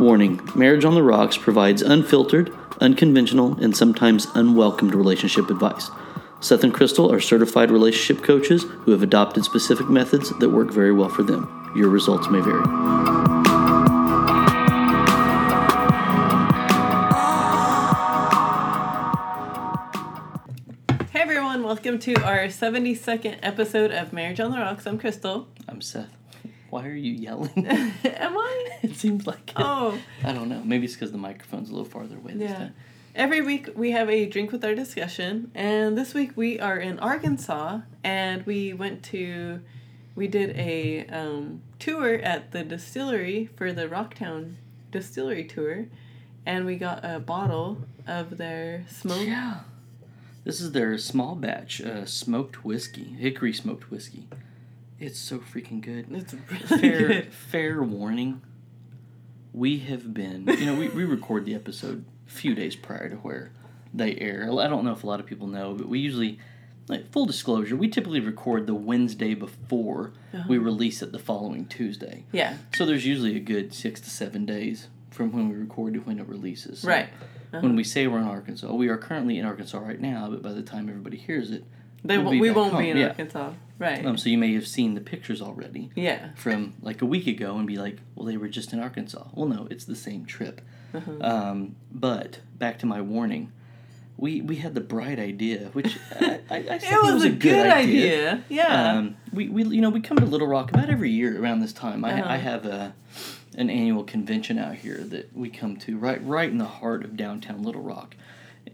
Warning Marriage on the Rocks provides unfiltered, unconventional, and sometimes unwelcomed relationship advice. Seth and Crystal are certified relationship coaches who have adopted specific methods that work very well for them. Your results may vary. Hey everyone, welcome to our 72nd episode of Marriage on the Rocks. I'm Crystal. I'm Seth. Why are you yelling? Am I? it seems like it. Oh, I don't know. Maybe it's because the microphone's a little farther away this yeah. time. Every week we have a drink with our discussion, and this week we are in Arkansas, and we went to, we did a um, tour at the distillery for the Rocktown Distillery tour, and we got a bottle of their smoke. Yeah. This is their small batch uh, smoked whiskey, hickory smoked whiskey. It's so freaking good. It's really Fair, good. fair warning. We have been, you know, we, we record the episode a few days prior to where they air. I don't know if a lot of people know, but we usually, like, full disclosure, we typically record the Wednesday before we Uh-huh. release it the following Tuesday. Yeah, So there's usually a good six to seven days from when we record to when it releases. So right. When we say we're in Arkansas, we are currently in Arkansas right now, but by the time everybody hears it, They we'll we won't home, be in yeah. Arkansas. Right. um, so you may have seen the pictures already yeah. from like a week ago and be like, well, they were just in Arkansas. Well, no, it's the same trip. Uh-huh. Um, but back to my warning, we we had the bright idea, which I, I, I think It was, a, good, idea. Yeah. Um, we, we you know we come to Little Rock about every year around this time. I, Uh-huh. I have a an annual convention out here that we come to right right in the heart of downtown Little Rock,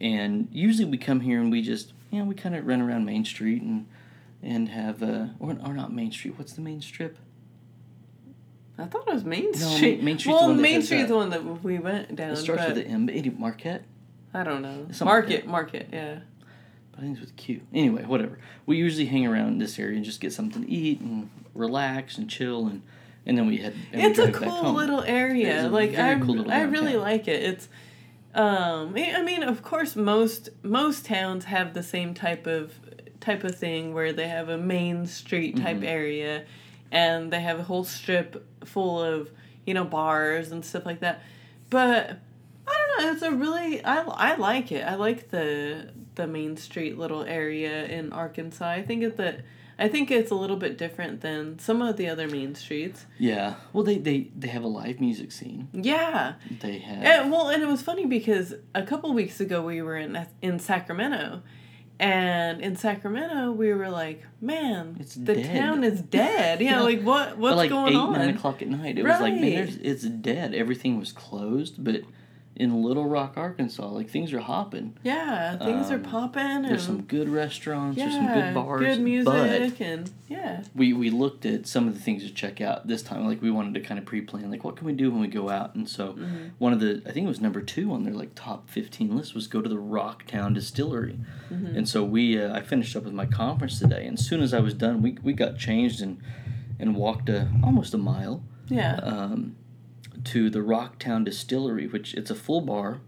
and usually we come here and we just you know we kind of run around Main Street and and have uh or, or not Main Street. What's the main strip? I thought it was Main No, Street. Main- the well, one Main Street's the one that we went down. It starts but with the M. Any Marquette. I don't know. Something like Market, market, yeah. But I think it's with Q. Anyway, whatever. We usually hang around this area and just get something to eat and relax and chill and and then we head. And we It's a cool little area. like very I, cool little I really like it. It's, um, I mean, of course, most most towns have the same type of type of thing where they have a main street type Mhm. area, and they have a whole strip full of you know bars and stuff like that. But I don't know. It's a really I I like it. I like the the main street little area in Arkansas. I think that. I think it's a little bit different than some of the other main streets. Yeah. Well, they, they they have a live music scene. Yeah. They have. And, well, and it was funny because a couple weeks ago we were in in Sacramento, and in Sacramento we were like, man, It's the dead." town is dead. Yeah, like what what's like going eight on? nine o'clock at night, it was like man, Right. it's dead. Everything was closed, but in Little Rock, Arkansas, like things are hopping. Yeah, things are Um, popping There's some good restaurants. yeah, there's some good bars. good music, and yeah, we we looked at some of the things to check out this time. Like we wanted to kind of pre-plan, like what can we do when we go out? And so Mhm. one of the I think it was number two on their like top fifteen list was go to the Rocktown Distillery. Mhm. And so we uh, I finished up with my conference today, and as soon as I was done, we we got changed and and walked a, almost a mile yeah, um, to the Rocktown Distillery, which it's a full bar,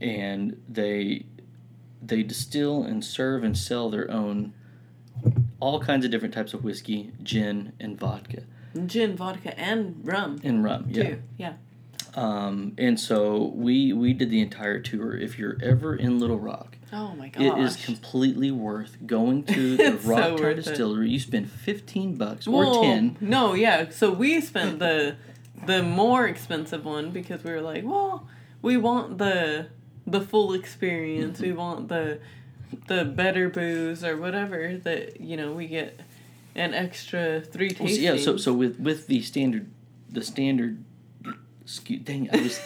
and they they distill and serve and sell their own all kinds of different types of whiskey, gin, and vodka gin, vodka, and rum and rum. Yeah. too. Yeah, Um, and so we we did the entire tour. If you're ever in Little Rock, Oh my gosh, it is completely worth going to the It's so Rocktown it. Distillery. You spend fifteen bucks or ten. No, yeah. So we spent the the more expensive one because we were like, well, we want the the full experience. We want the the better booze or whatever that you know we get an extra three Well, tastings. so, yeah, so so with with the standard, the standard. Excuse, dang it! I was.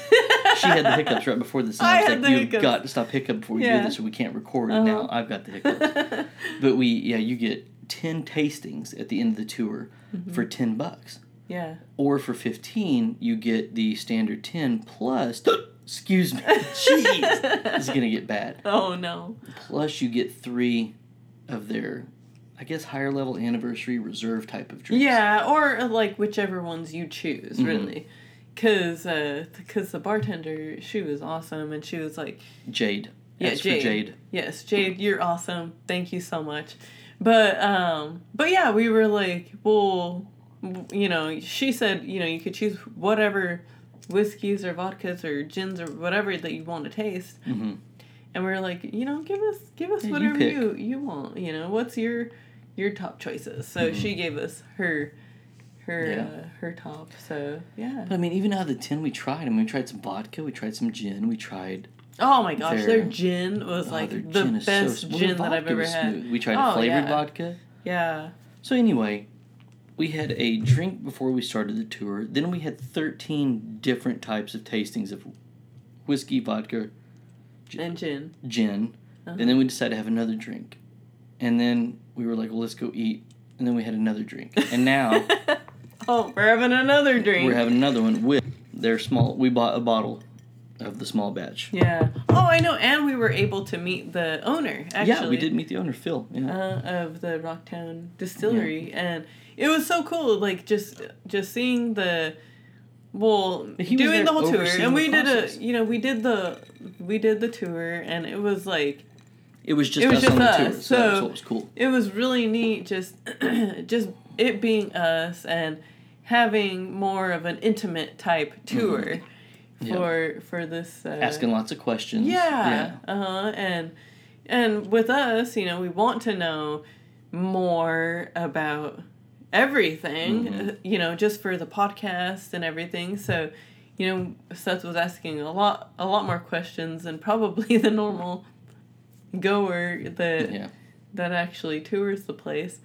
she had the hiccups right before this, and I, I was had like, "You've hiccups. got to stop hiccup before you Yeah. do this, or we can't record. Now Uh-huh. I've got the hiccups. but we, yeah, you get ten tastings at the end of the tour Mm-hmm. for ten bucks, yeah. or for fifteen, you get the standard ten plus. excuse me, jeez, this is gonna get bad. Oh no. Plus, you get three of their, I guess, higher level anniversary reserve type of drinks. Yeah, or uh, like whichever ones you choose, Mhm. really. Cause, uh, cause the bartender, she was awesome, and she was like, Jade. Yeah, That's Jade. for Jade. Yes, Jade, you're awesome. Thank you so much. But um but yeah, we were like, well, you know, she said, you know, you could choose whatever whiskeys or vodkas or gins or whatever that you want to taste. hmm And we were like, you know, give us give us Yeah, whatever pick. you, you want. You know, what's your your top choices? So Mhm. she gave us her her Yeah. uh, her top. So yeah. But I mean, even out of the ten we tried, I mean, we tried some vodka, we tried some gin, we tried. Oh my gosh, their Their- gin was oh, like the gin so best smooth. gin that I've ever had. smooth. We tried Oh, a flavored yeah. vodka. Yeah. So anyway, we had a drink before we started the tour. Then we had thirteen different types of tastings of whiskey, vodka, And gin. gin, Uh-huh. and then we decided to have another drink, and then we were like, well, let's go eat, and then we had another drink, and now oh, we're having another drink. we're having another one with their small. We bought a bottle of the small batch. Yeah. Oh, I know. And we were able to meet the owner. Actually. Yeah, we did meet the owner, Phil. Yeah. uh, of the Rocktown Distillery, and it was so cool. Like just just seeing the well He was doing the whole tour, and we did a you know we did the we did the tour, and it was like it was just it was us just on the us, tour, so, that's so- what was cool. it was really neat. Just just it being us and having more of an intimate type tour Mm-hmm. Yeah. for for this uh, Asking lots of questions. Yeah. Uh huh. And and with us, you know, we want to know more about everything. Mhm. uh, You know, just for the podcast and everything. So, you know, Seth was asking a lot a lot more questions than probably the normal goer that Yeah. that actually tours the place.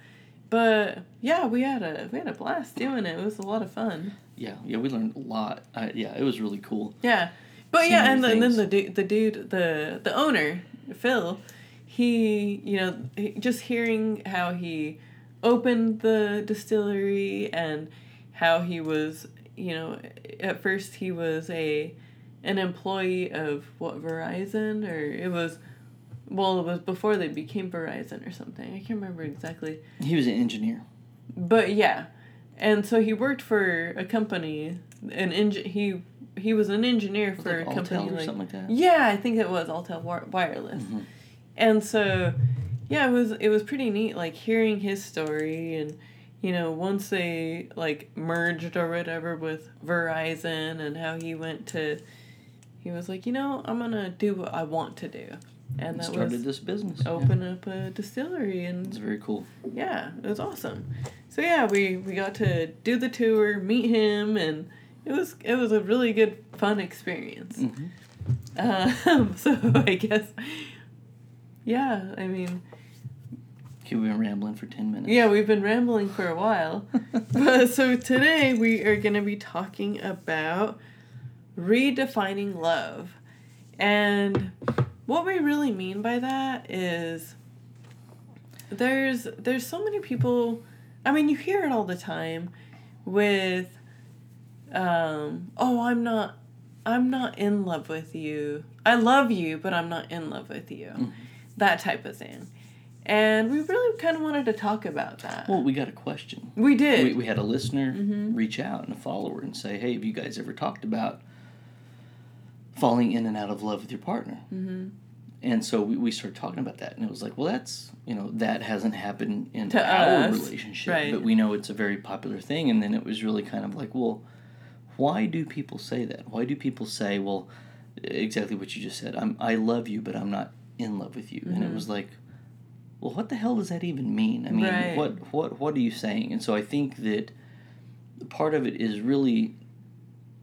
But yeah, we had a we had a blast doing it. It was a lot of fun. Yeah. Yeah. We learned a lot. I, yeah, it was really cool. Yeah, but Seeing yeah, and, the, and then the dude, the dude, the the owner, Phil, he, you know, just hearing how he opened the distillery and how he was, you know, at first he was a an employee of what Verizon or it was. Well, it was before they became Verizon or something. I can't remember exactly. He was an engineer. But yeah, and so he worked for a company. An eng- he he was an engineer Was for it a company Alltel or like something like that. yeah, I think it was Alltel Wi- Wireless, Mhm. and so yeah, it was it was pretty neat like hearing his story and you know once they like merged or whatever with Verizon and how he went to he was like you know I'm gonna do what I want to do, and that started this business. yeah. open up a distillery and It's very cool. yeah, it was awesome. So yeah, we we got to do the tour, meet him, and it was it was a really good fun experience. hmm Um, so I guess, yeah, I mean, we've been rambling for ten minutes. yeah, we've been rambling for a while, but so today we are gonna be talking about redefining love, and what we really mean by that is there's there's so many people i mean you hear it all the time with um oh i'm not i'm not in love with you. I love you but i'm not in love with you. Mhm. that type of thing and we really kind of wanted to talk about that Well, we got a question. we did We, we had a listener Mhm. reach out and a follower and say, "Hey, have you guys ever talked about falling in and out of love with your partner?" hmm And so we, we started talking about that, and it was like, well, that's you know that hasn't happened in To our us, relationship, right. but we know it's a very popular thing. And then it was really kind of like, well, why do people say that? Why do people say, well, exactly what you just said? I'm I love you, but I'm not in love with you. And it Mhm. was like, well, what the hell does that even mean? I mean, Right. what what what are you saying? And so I think that part of it is really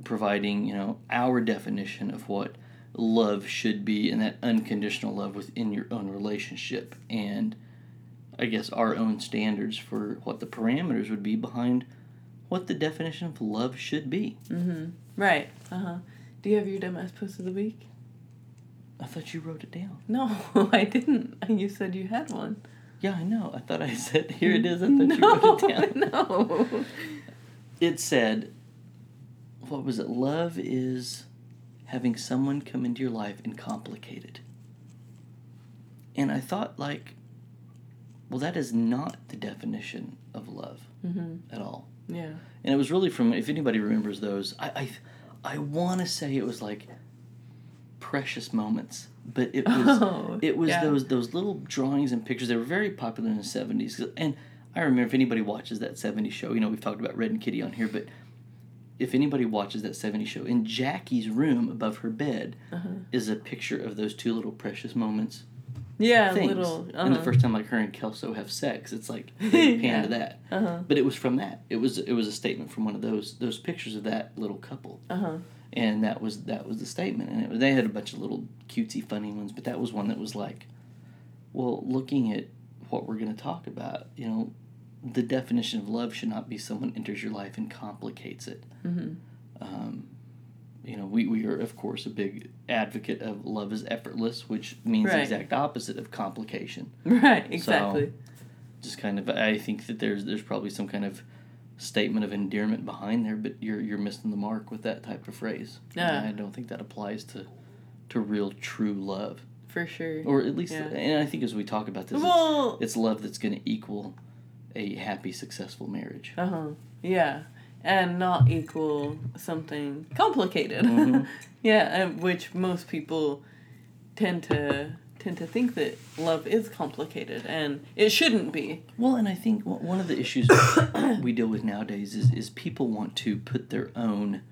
providing you know our definition of what love should be and that unconditional love within your own relationship and i guess our own standards for what the parameters would be behind what the definition of love should be hmm right uh-huh do you have your dumbass post of the week i thought you wrote it down. No i didn't. You said you had one. Yeah i know. I thought i said here it is i thought no, you wrote it down. no. It said what was it? Love is having someone come into your life and complicate it. And i thought like well that is not the definition of love hmm at all. Yeah. And it was really from if anybody remembers those i i, I want to say it was like precious moments but it was Oh, it was yeah. those those little drawings and pictures they were very popular in the 70s and i remember if anybody watches that 70s show you know we've talked about red and kitty on here but if anybody watches that 70s show, in Jackie's room above her bed Uh-huh. is a picture of those two little precious moments Yeah, things. little. Uh-huh. And the first time like her and Kelso have sex, it's like they pan to that. Uh-huh. But it was from that. It was it was a statement from one of those those pictures of that little couple. Uh-huh. And that was that was the statement. And was- they had a bunch of little cutesy funny ones, but that was one that was like, well, looking at what we're going to talk about, you know, the definition of love should not be someone enters your life and complicates it. Mhm. Um, you know, we, we are, of course, a big advocate of love is effortless, which means the exact opposite of complication. Right, exactly. Just kind of, I think that there's there's probably some kind of statement of endearment behind there, but you're you're missing the mark with that type of phrase. Yeah. And I don't think that applies to to real true love, For sure. or at least, Yeah. and I think as we talk about this, it's, well, it's love that's going to equal a happy, successful marriage. uh huh. Yeah. And not equal something complicated. Mhm. yeah, and which most people tend to tend to think that love is complicated and it shouldn't be. Well, and I think one of the issues we deal with nowadays is, is people want to put their own,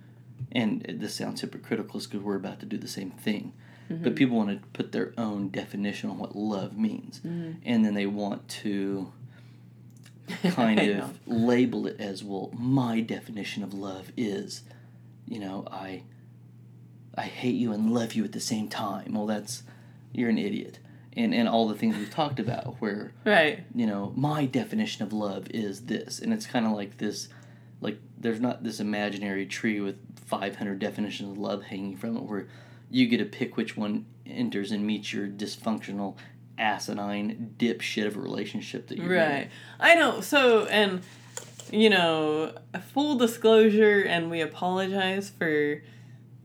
and this sounds hypocritical because we're about to do the same thing, but mm-hmm. people want to put their own definition on what love means. Mm-hmm. And then they want to kind of label it as, well, my definition of love is, you know, I. I hate you and love you at the same time. Well, that's you're an idiot, and and all the things we've talked about, where Right. you know, my definition of love is this. And it's kind of like this, like, there's not this imaginary tree with 500 definitions of love hanging from it where you get to pick which one enters and meets your dysfunctional, asinine dipshit of a relationship that you're in. Right. I know. So, and, you know, full disclosure, and we apologize for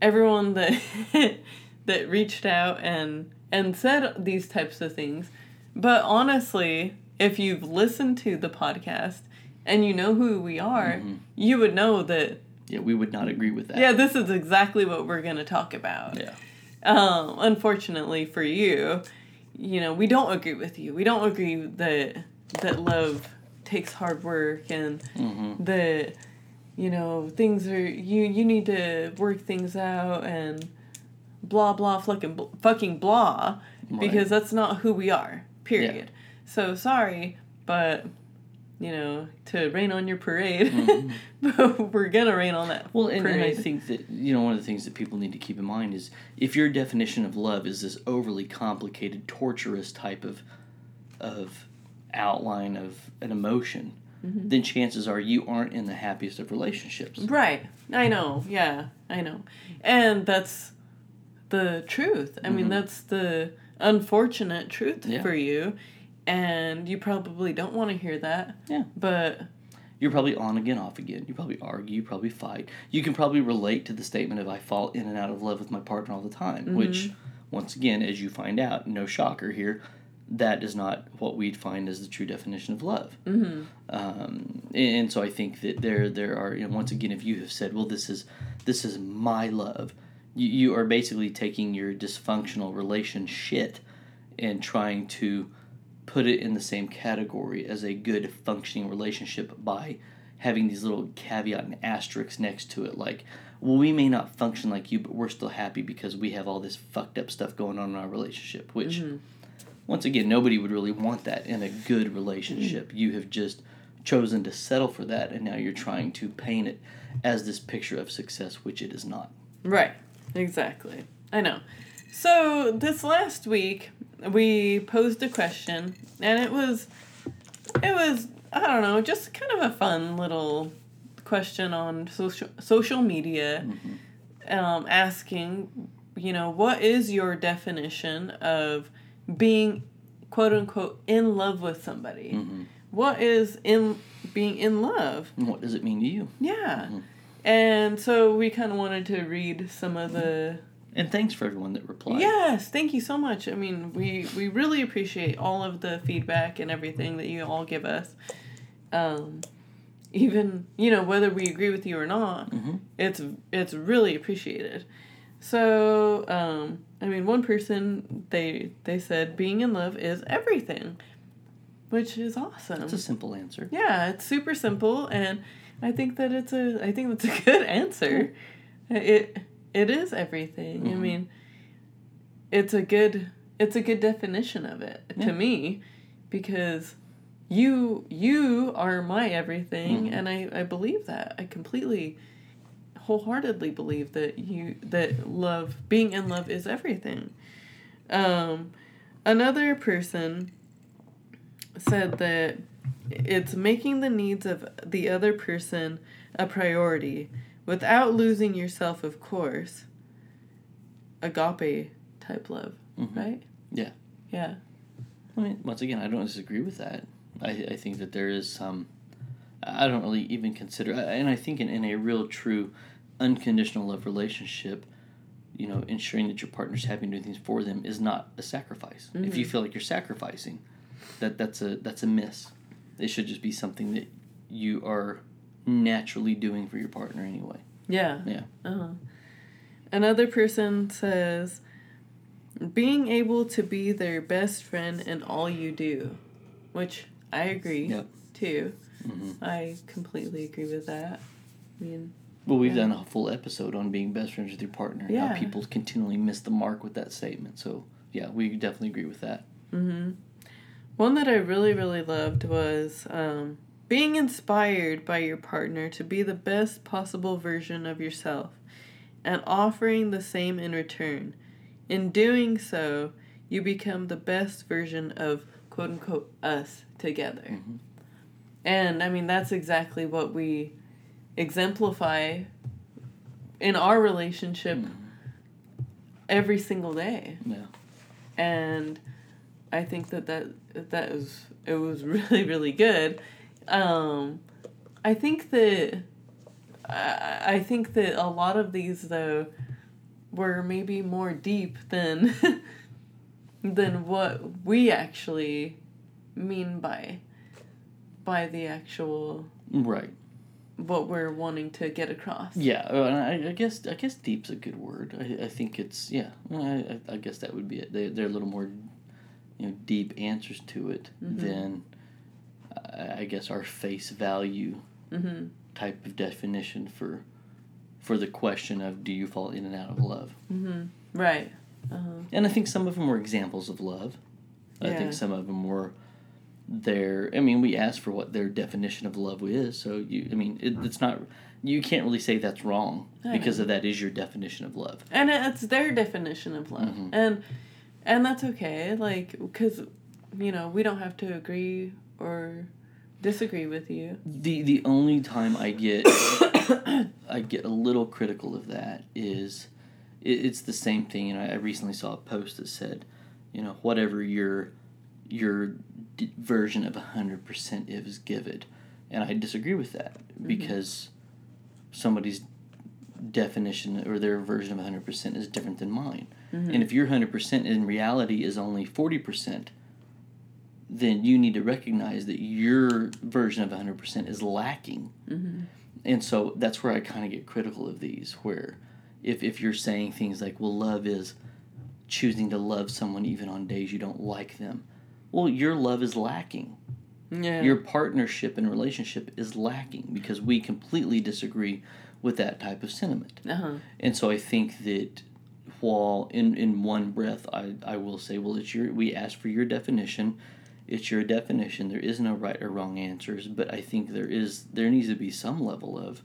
everyone that that reached out and and said these types of things. But honestly, if you've listened to the podcast and you know who we are, Mm-hmm. you would know that Yeah, we would not agree with that. yeah, this is exactly what we're going to talk about. Yeah. Um, unfortunately for you, you know, we don't agree with you. We don't agree that that love takes hard work and Mm-hmm. that you know things are you you need to work things out and blah blah fucking fucking blah because that's not who we are. Period. So sorry, but you know to rain on your parade, but we're gonna rain on that. Well, and, and I think that, you know, one of the things that people need to keep in mind is if your definition of love is this overly complicated, torturous type of, of outline of an emotion, Mm-hmm. then chances are you aren't in the happiest of relationships. Right. I know. Yeah, I know. And that's the truth. I mean, Mhm. that's the unfortunate truth Yeah. for you. And you probably don't want to hear that. Yeah. But You're probably on again, off again. You probably argue, you probably fight. You can probably relate to the statement of I fall in and out of love with my partner all the time, which, once again, as you find out, no shocker here, that is not what we'd find as the true definition of love. mhm. um, and so I think that there there are you know once again if you have said well this is this is my love you, you are basically taking your dysfunctional relationship and trying to put it in the same category as a good functioning relationship by having these little caveat and asterisks next to it like well we may not function like you but we're still happy because we have all this fucked up stuff going on in our relationship which mm-hmm. once again, nobody would really want that in a good relationship. Mm. You have just chosen to settle for that, and now you're trying mm-hmm. to paint it as this picture of success, which it is not. Right. Exactly. I know. So this last week we posed a question and it was it was I don't know, just kind of a fun little question on social social media um, asking, you know, what is your definition of being quote unquote in love with somebody? Mm-hmm. What is in being in love? And what does it mean to you? Yeah. And so we kind of wanted to read some of the. And thanks for everyone that replied. Yes, thank you so much. I mean, we we really appreciate all of the feedback and everything that you all give us. Um, even you know whether we agree with you or not, Mhm. it's it's really appreciated. So um, I mean, one person they they said being in love is everything, which is awesome. It's a simple answer. Yeah, it's super simple, and I think that it's a I think that's a good answer. It it is everything. I Mhm. mean, it's a good it's a good definition of it Yeah. to me because you you are my everything Mhm. and I I believe that. I completely wholeheartedly believe that you that love being in love is everything. Um another person said that it's making the needs of the other person a priority without losing yourself, of course. Agape type love, Mhm. right? Yeah. Yeah. I mean, once again, I don't disagree with that. I, I think that there is some. I don't really even consider, and I think in, in a real, true, unconditional love relationship, you know, ensuring that your partner's happy and doing things for them is not a sacrifice. If you Mhm. feel like you're sacrificing, that that's a that's a miss. It should just be something that you are naturally doing for your partner anyway. Yeah. Yeah. Uh-huh. Another person says, being able to be their best friend in all you do, which I agree Yep. too. hmm I completely agree with that. I mean, Well, we've Yeah. done a full episode on being best friends with your partner. Yeah. How people continually miss the mark with that statement. So yeah, we definitely agree with that. hmm One that I really, really loved was um, being inspired by your partner to be the best possible version of yourself and offering the same in return. In doing so, you become the best version of quote unquote us together. Mhm. And I mean, that's exactly what we exemplify in our relationship Mhm. every single day Yeah. and I think that that that was it was really really good. Um, I think that I, I think that a lot of these though were maybe more deep than than what we actually mean by by the actual Right. what we're wanting to get across. Yeah. uh, I, I guess I guess deep's a good word. I, I think it's yeah. I, I- I guess that would be it. They they're a little more, you know, deep answers to it Mhm. than, I I guess our face value Mm-hmm. type of definition for, for the question of do you fall in and out of love. Mm-hmm. Right. Uh-huh. And I think some of them were examples of love. I think some of them were their. I mean, we asked for what their definition of love is. So you, I mean, it, it's not. You can't really say that's wrong I because know. of that is your definition of love. and it's their definition of love Mhm. and and that's okay like because you know we don't have to agree or disagree with you The the only time I get I get a little critical of that is it, it's the same thing. And I, I recently saw a post that said, you know, whatever your your d- version of hundred percent is, give it. And I disagree with that mm-hmm. because somebody's definition or their version of hundred percent is different than mine. Mhm. And if your hundred percent in reality is only forty percent, then you need to recognize that your version of hundred percent is lacking. Mhm. And so that's where I kind of get critical of these, where if, if you're saying things like, well, love is choosing to love someone even on days you don't like them, well, your love is lacking. yeah Your partnership and relationship is lacking because we completely disagree with that type of sentiment. uh-huh And so I think that while in, in one breath I, I will say, well, it's your we asked for your definition. It's your definition. There is no right or wrong answers, but I think there is there needs to be some level of,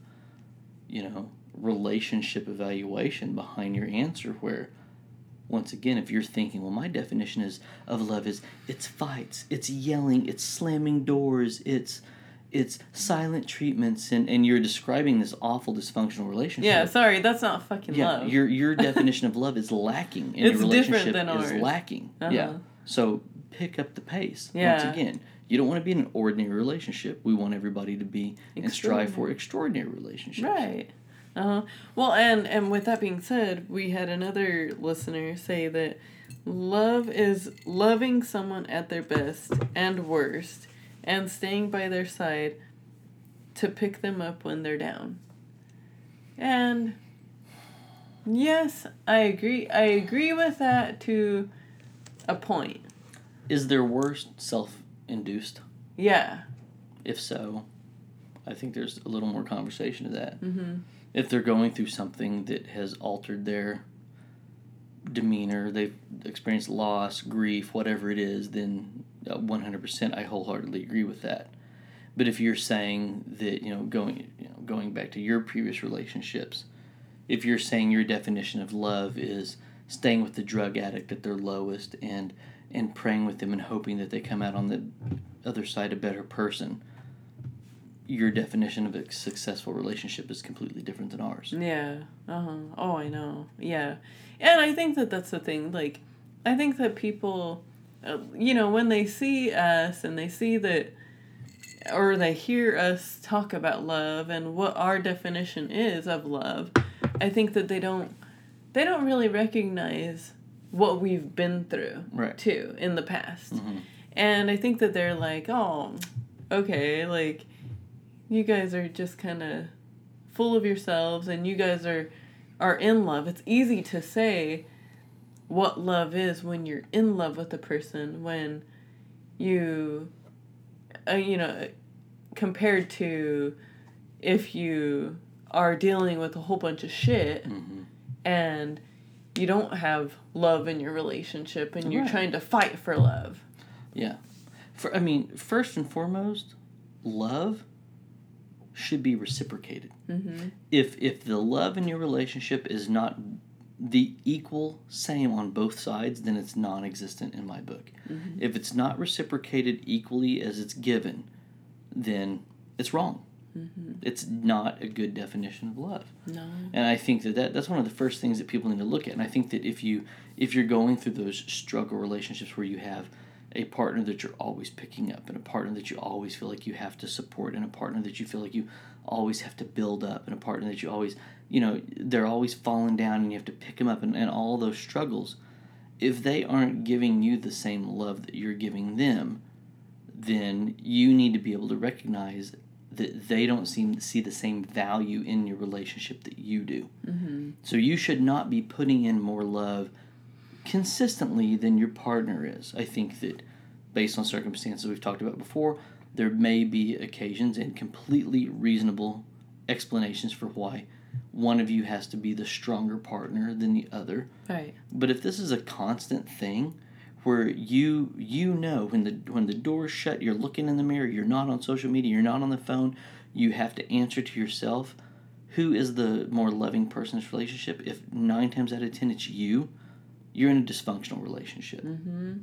you know, relationship evaluation behind your answer where once again if you're thinking, well my definition is of love is it's fights, it's yelling, it's slamming doors, it's it's silent treatments and, and you're describing this awful dysfunctional relationship. yeah sorry that's not fucking Yeah, love your your definition of love is lacking, and It's your different relationship than is lacking. Uh-huh. Yeah, so pick up the pace. Once again, you don't want to be in an ordinary relationship. We want everybody to be and strive for extraordinary relationships. right uh-huh well and and with that being said we had another listener say that love is loving someone at their best and worst and staying by their side to pick them up when they're down and yes i agree i agree with that to a point Is their worst self-induced? yeah If so, I think there's a little more conversation to that. Mm-hmm. If they're going through something that has altered their demeanor, they've experienced loss, grief, whatever it is, then 100% I wholeheartedly agree with that. But if you're saying that, you know, going you know, going back to your previous relationships, if you're saying your definition of love is staying with the drug addict at their lowest and and praying with them and hoping that they come out on the other side a better person, your definition of a successful relationship is completely different than ours. Yeah. Uh huh. Oh, I know. Yeah, and I think that that's the thing. Like, I think that people, uh, you know, when they see us and they see that, or they hear us talk about love and what our definition is of love, I think that they don't, they don't really recognize what we've been through Right. too in the past. Mhm. And I think that they're like, oh, okay, like, you guys are just kind of full of yourselves and you guys are are in love. It's easy to say what love is when you're in love with a person when you uh, you know compared to if you are dealing with a whole bunch of shit Mhm. and you don't have love in your relationship and you're Right. trying to fight for love. Yeah. For I mean, first and foremost, love should be reciprocated. Mhm. If if the love in your relationship is not the equal same on both sides, then it's non-existent in my book. Mhm. If it's not reciprocated equally as it's given, then it's wrong. Mhm. It's not a good definition of love. No. And I think that, that that's one of the first things that people need to look at. And I think that if you if you're going through those struggle relationships where you have a partner that you're always picking up and a partner that you always feel like you have to support and a partner that you feel like you always have to build up and a partner that you always you know they're always falling down and you have to pick them up and, and all those struggles if they aren't giving you the same love that you're giving them then you need to be able to recognize that they don't seem to see the same value in your relationship that you do. Mm-hmm. So you should not be putting in more love consistently than your partner is. I think that based on circumstances we've talked about before, there may be occasions and completely reasonable explanations for why one of you has to be the stronger partner than the other. Right. But if this is a constant thing where you you know when the when the door's shut, you're looking in the mirror, you're not on social media, you're not on the phone, you have to answer to yourself, who is the more loving person in this relationship? If nine times out of ten it's you, you're in a dysfunctional relationship. Mm-hmm.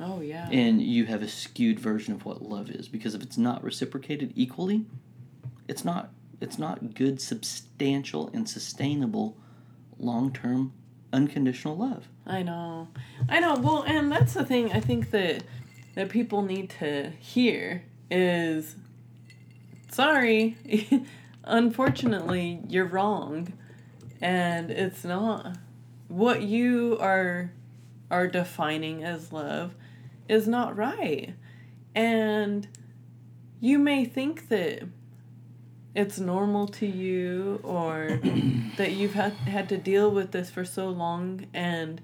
Oh yeah. And you have a skewed version of what love is. Because if it's not reciprocated equally, it's not it's not good, substantial, and sustainable long term unconditional love. I know. I know. Well, and that's the thing I think that that people need to hear is sorry. Unfortunately, you're wrong. And it's not what you are are defining as love is not right. And you may think that it's normal to you or that you've had had to deal with this for so long and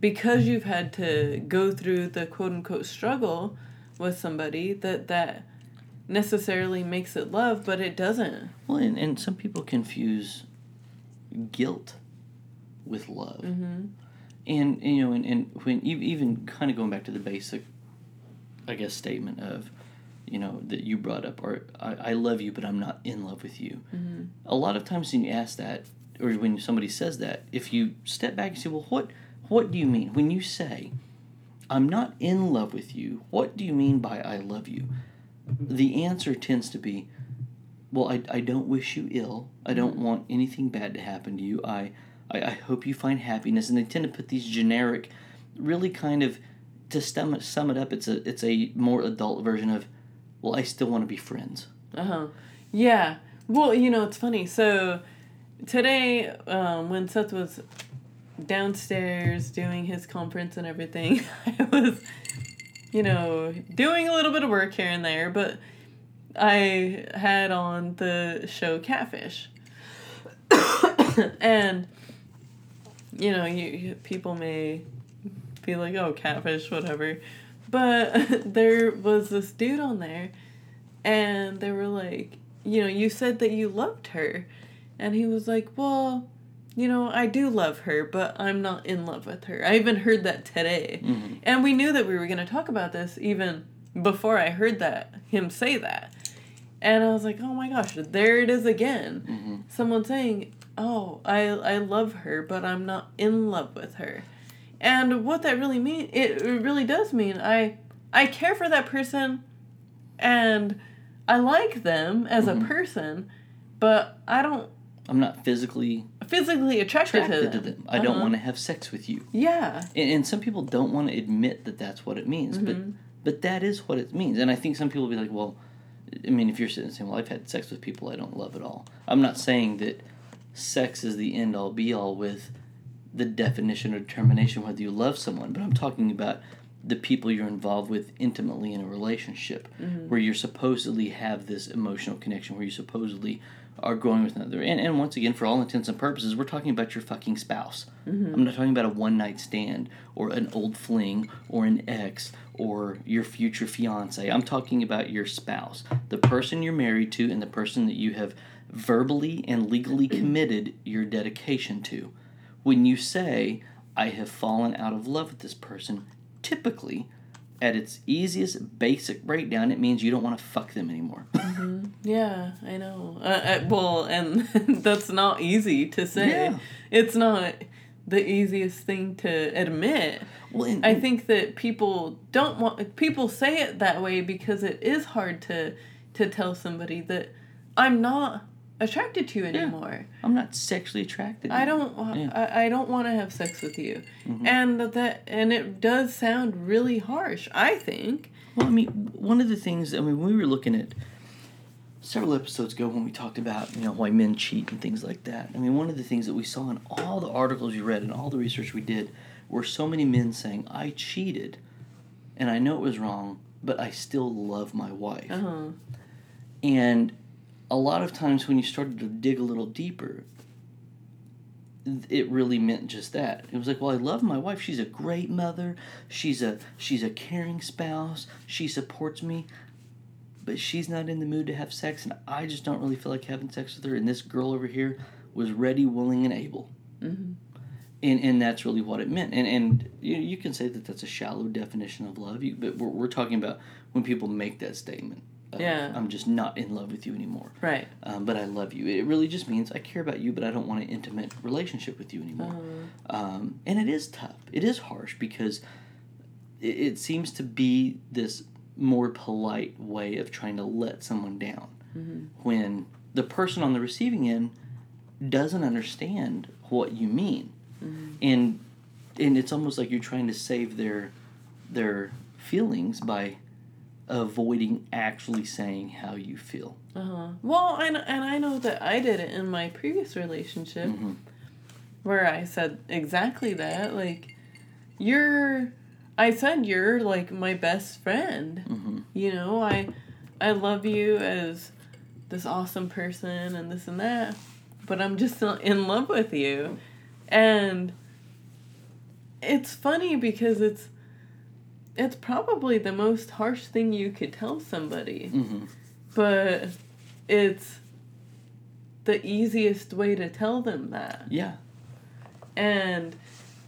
because you've had to go through the quote unquote struggle with somebody that that necessarily makes it love but it doesn't Well, and, and some people confuse guilt with love. mm-hmm. And, you know, and, and when you even kind of going back to the basic, I guess, statement of, you know, that you brought up, or I, I love you, but I'm not in love with you. Mm-hmm. A lot of times when you ask that, or when somebody says that, if you step back and say, well, what, what do you mean? When you say, I'm not in love with you, what do you mean by I love you? The answer tends to be, well, I, I don't wish you ill. I don't want anything bad to happen to you. I, I, I hope you find happiness. And they tend to put these generic, really kind of, to sum it, sum it up, it's a, it's a more adult version of, well, I still want to be friends. Uh-huh. Yeah. Well, you know, it's funny. So today, um, when Seth was downstairs doing his conference and everything, I was, you know, doing a little bit of work here and there, but I had on the show Catfish. and you know, you, you people may be like, "Oh, catfish, whatever." But there was this dude on there and they were like, you know, you said that you loved her. And he was like, well, you know, I do love her, but I'm not in love with her. I even heard that today. Mhm. And we knew that we were going to talk about this even before I heard that, him say that. And I was like, oh my gosh, there it is again. Mhm. Someone saying, oh, I, I love her, but I'm not in love with her. And what that really mean it, really does mean I I care for that person and I like them as Mhm. a person, but I don't I'm not physically physically attracted, attracted to to them. them. I don't Uh-huh. want to have sex with you. Yeah. And, and some people don't want to admit that that's what it means, Mhm. but but that is what it means. And I think some people will be like, well, I mean, if you're sitting and saying, well, I've had sex with people I don't love at all. I'm not saying that sex is the end all be all with the definition or determination whether you love someone, but I'm talking about the people you're involved with intimately in a relationship Mm-hmm. where you're supposedly have this emotional connection where you supposedly are growing with another and, and once again for all intents and purposes we're talking about your fucking spouse Mm-hmm. i'm not talking about a one night stand or an old fling or an ex or your future fiance i'm talking about your spouse the person you're married to and the person that you have verbally and legally committed your dedication to when you say i have fallen out of love with this person typically at its easiest basic breakdown it means you don't want to fuck them anymore Yeah, I know. Uh, uh, well, and that's not easy to say. Yeah. It's not the easiest thing to admit. well and, I think that people don't want people say it that way because it is hard to to tell somebody that I'm not attracted to you anymore. i'm not sexually attracted I don't Yeah. I, I don't want to have sex with you. Mhm. And that and it does sound really harsh, I think. Well, I mean, one of the things, I mean, we were looking at several episodes ago when we talked about, you know, why men cheat and things like that. I mean, one of the things that we saw in all the articles you read and all the research we did were so many men saying, I cheated and I know it was wrong, but I still love my wife. Uh-huh. And a lot of times when you started to dig a little deeper, it really meant just that. It was like, well, I love my wife. She's a great mother. She's a she's a caring spouse. She supports me. But she's not in the mood to have sex, and I just don't really feel like having sex with her. And this girl over here was ready, willing, and able. Mhm. And, and that's really what it meant. And and you, you can say that that's a shallow definition of love. You, but we're, we're talking about when people make that statement. Of, Yeah. I'm just not in love with you anymore Right. um, but I love you. It really just means I care about you, but I don't want an intimate relationship with you anymore. Uh-huh. Um, and it is tough. It is harsh because it, it seems to be this more polite way of trying to let someone down Mhm. when the person on the receiving end doesn't understand what you mean, Mhm. and and it's almost like you're trying to save their their feelings by avoiding actually saying how you feel. Uh-huh. Well, and and I know that I did it in my previous relationship Mhm. where I said exactly that. Like, you're, I said you're like my best friend. hmm You know, I, I love you as this awesome person and this and that, but I'm just not in love with you, and it's funny because it's, it's probably the most harsh thing you could tell somebody. Hmm but it's the easiest way to tell them that. Yeah. and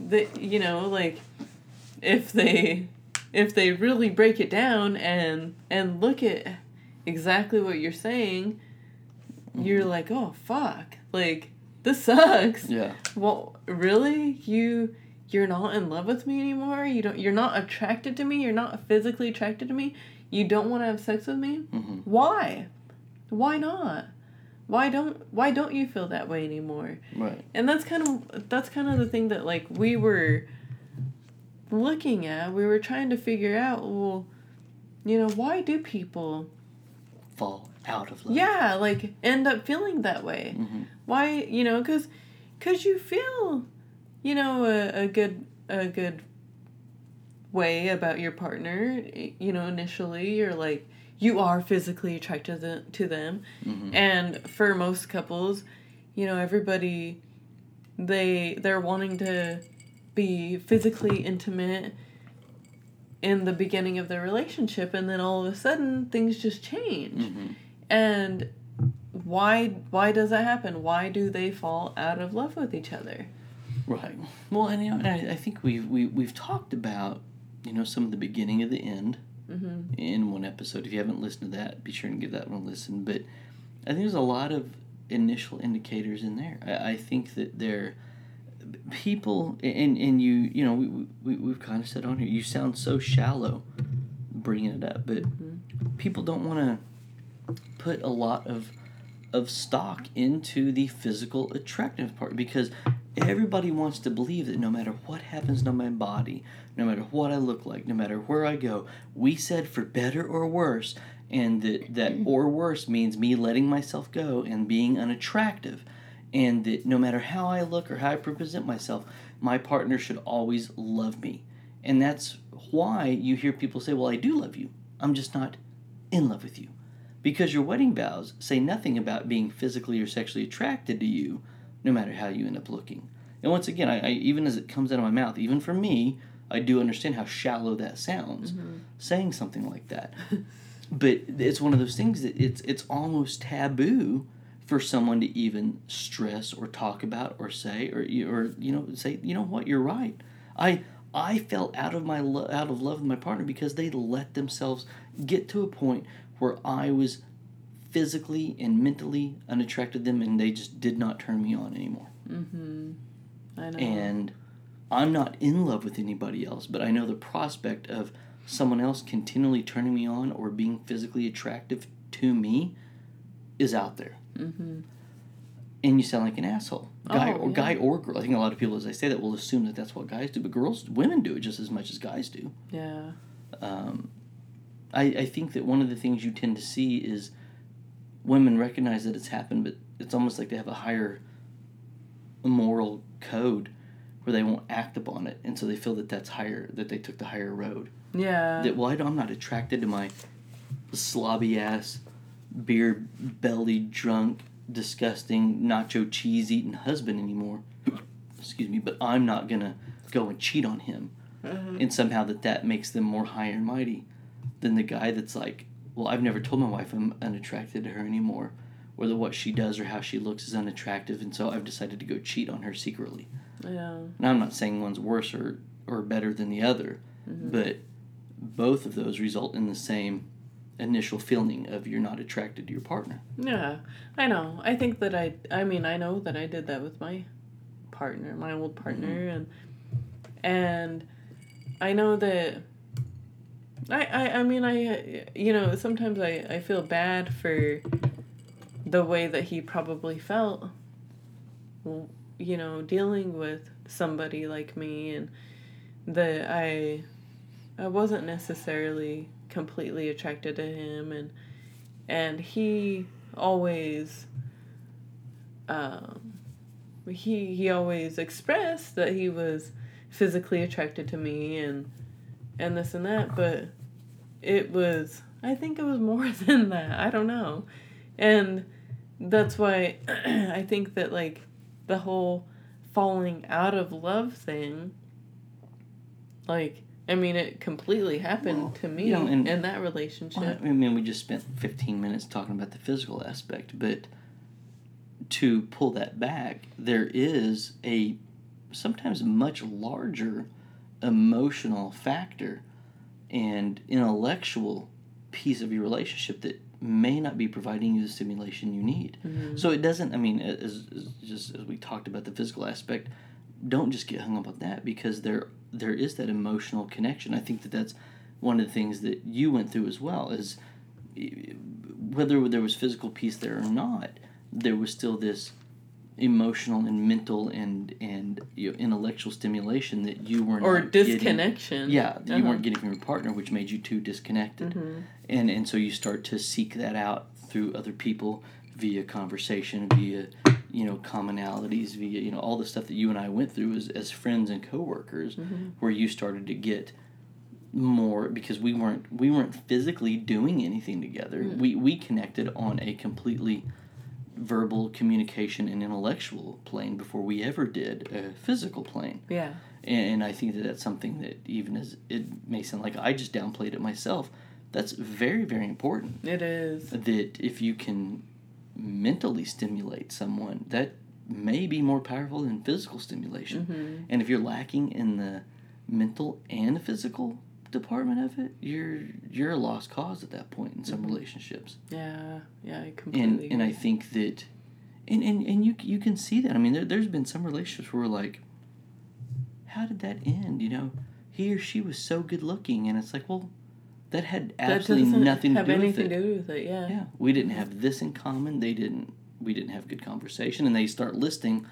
the you know like if they if they really break it down and and look at exactly what you're saying you're like oh fuck. Like this sucks. Yeah. well really? You you're not in love with me anymore you don't you're not attracted to me you're not physically attracted to me you don't want to have sex with me hmm why? Why not? Why don't why don't you feel that way anymore? Right. And that's kind of that's kind of the thing that like we were looking at. We were trying to figure out, well, you know, why do people Fall out of love. yeah, like end up feeling that way? hmm Why, you know, cuz cuz you feel you know a, a good a good way about your partner, you know, initially you're like you are physically attracted to to them hmm and for most couples you know everybody they they're wanting to be physically intimate in the beginning of their relationship and then all of a sudden things just change hmm and why why does that happen? Why do they fall out of love with each other? Right. Well, and, you know, and I, I think we've we, we've talked about you know some of the beginning of the end Mm-hmm. in one episode. If you haven't listened to that, be sure and give that one a listen. But I think there's a lot of initial indicators in there. I, I think that there people and and you you know we, we we've kind of said on here you sound so shallow bringing it up but people don't want to put a lot of of stock into the physical attractive part because everybody wants to believe that no matter what happens to my body no matter what i look like no matter where i go we said for better or worse and that that mm-hmm. or worse means me letting myself go and being unattractive and that no matter how I look or how I present myself, my partner should always love me. And that's why you hear people say, Well, I do love you. I'm just not in love with you. Because your wedding vows say nothing about being physically or sexually attracted to you, no matter how you end up looking. And once again, I, I even as it comes out of my mouth, even for me, I do understand how shallow that sounds, mm-hmm. saying something like that. but it's one of those things that it's it's almost taboo for someone to even stress or talk about or say or you- or you know say you know what you're right i i felt out of my lo- out of love with my partner because they let themselves get to a point where i was physically and mentally unattracted to them and they just did not turn me on anymore Mm-hmm. I know. and I'm not in love with anybody else, but I know the prospect of someone else continually turning me on or being physically attractive to me is out there. mm-hmm. And you sound like an asshole, guy Oh, or yeah. guy or girl. I think a lot of people, as I say that, will assume that that's what guys do, but girls, women do it just as much as guys do. Yeah. Um, I I think that one of the things you tend to see is women recognize that it's happened, but it's almost like they have a higher moral code where they won't act upon it, and so they feel that that's higher, that they took the higher road. Yeah. That well, I don't- I'm not attracted to my slobby ass, beer belly drunk, disgusting nacho cheese eating husband anymore. Excuse me, but I'm not gonna go and cheat on him, Mhm. and somehow that that makes them more high and mighty than the guy that's like, well, I've never told my wife I'm unattracted to her anymore, or that what she does or how she looks is unattractive, and so I've decided to go cheat on her secretly. Yeah. Now I'm not saying one's worse or or better than the other, Mhm. but both of those result in the same initial feeling of you're not attracted to your partner. Yeah, I know. I think that I. I mean, I know that I did that with my partner, my old partner, and and I know that. I, I, I mean I you know sometimes I, I feel bad for the way that he probably felt you know dealing with somebody like me and that I I wasn't necessarily completely attracted to him and and he always um he he always expressed that he was physically attracted to me and and this and that but it was i think it was more than that. I don't know. And that's why i think that like the whole falling out of love thing like i mean it completely happened Well, to me you know, and- in that relationship. Well, I mean, we just spent 15 minutes talking about the physical aspect, but to pull that back, there is a sometimes much larger emotional factor and intellectual piece of your relationship that may not be providing you the stimulation you need. Mhm. So it doesn't. I mean, as, as just as we talked about the physical aspect, don't just get hung up on that because there there is that emotional connection. I think that that's one of the things that you went through as well. Is eh, whether there was physical piece there or not, there was still this emotional and mental and and you know, intellectual stimulation that you were or not getting- disconnection yeah, that you Uh-huh. weren't getting from your partner, which made you too disconnected Mhm. and and so you start to seek that out through other people via conversation via you know commonalities via you know all the stuff that you and i went through as, as friends and coworkers Mhm. where you started to get more because we weren't we weren't physically doing anything together Mm. we we connected on a completely verbal communication and intellectual plane before we ever did a physical plane yeah and I think that that's something that even as it may sound like I just downplayed it myself, that's very very important. it is That if you can mentally stimulate someone, that may be more powerful than physical stimulation. Mhm. And if you're lacking in the mental and physical department of it, you're you're a lost cause at that point in some Mhm. relationships. Yeah, yeah, I completely. And and I think that, and and, and you you can see that. I mean, there there's been some relationships where like, how did that end? You know, he or she was so good looking, and it's like, well, that had absolutely doesn't nothing to do with anything it. to do with it. Yeah. Yeah, we didn't have this in common. They didn't. We didn't have good conversation, and they start listing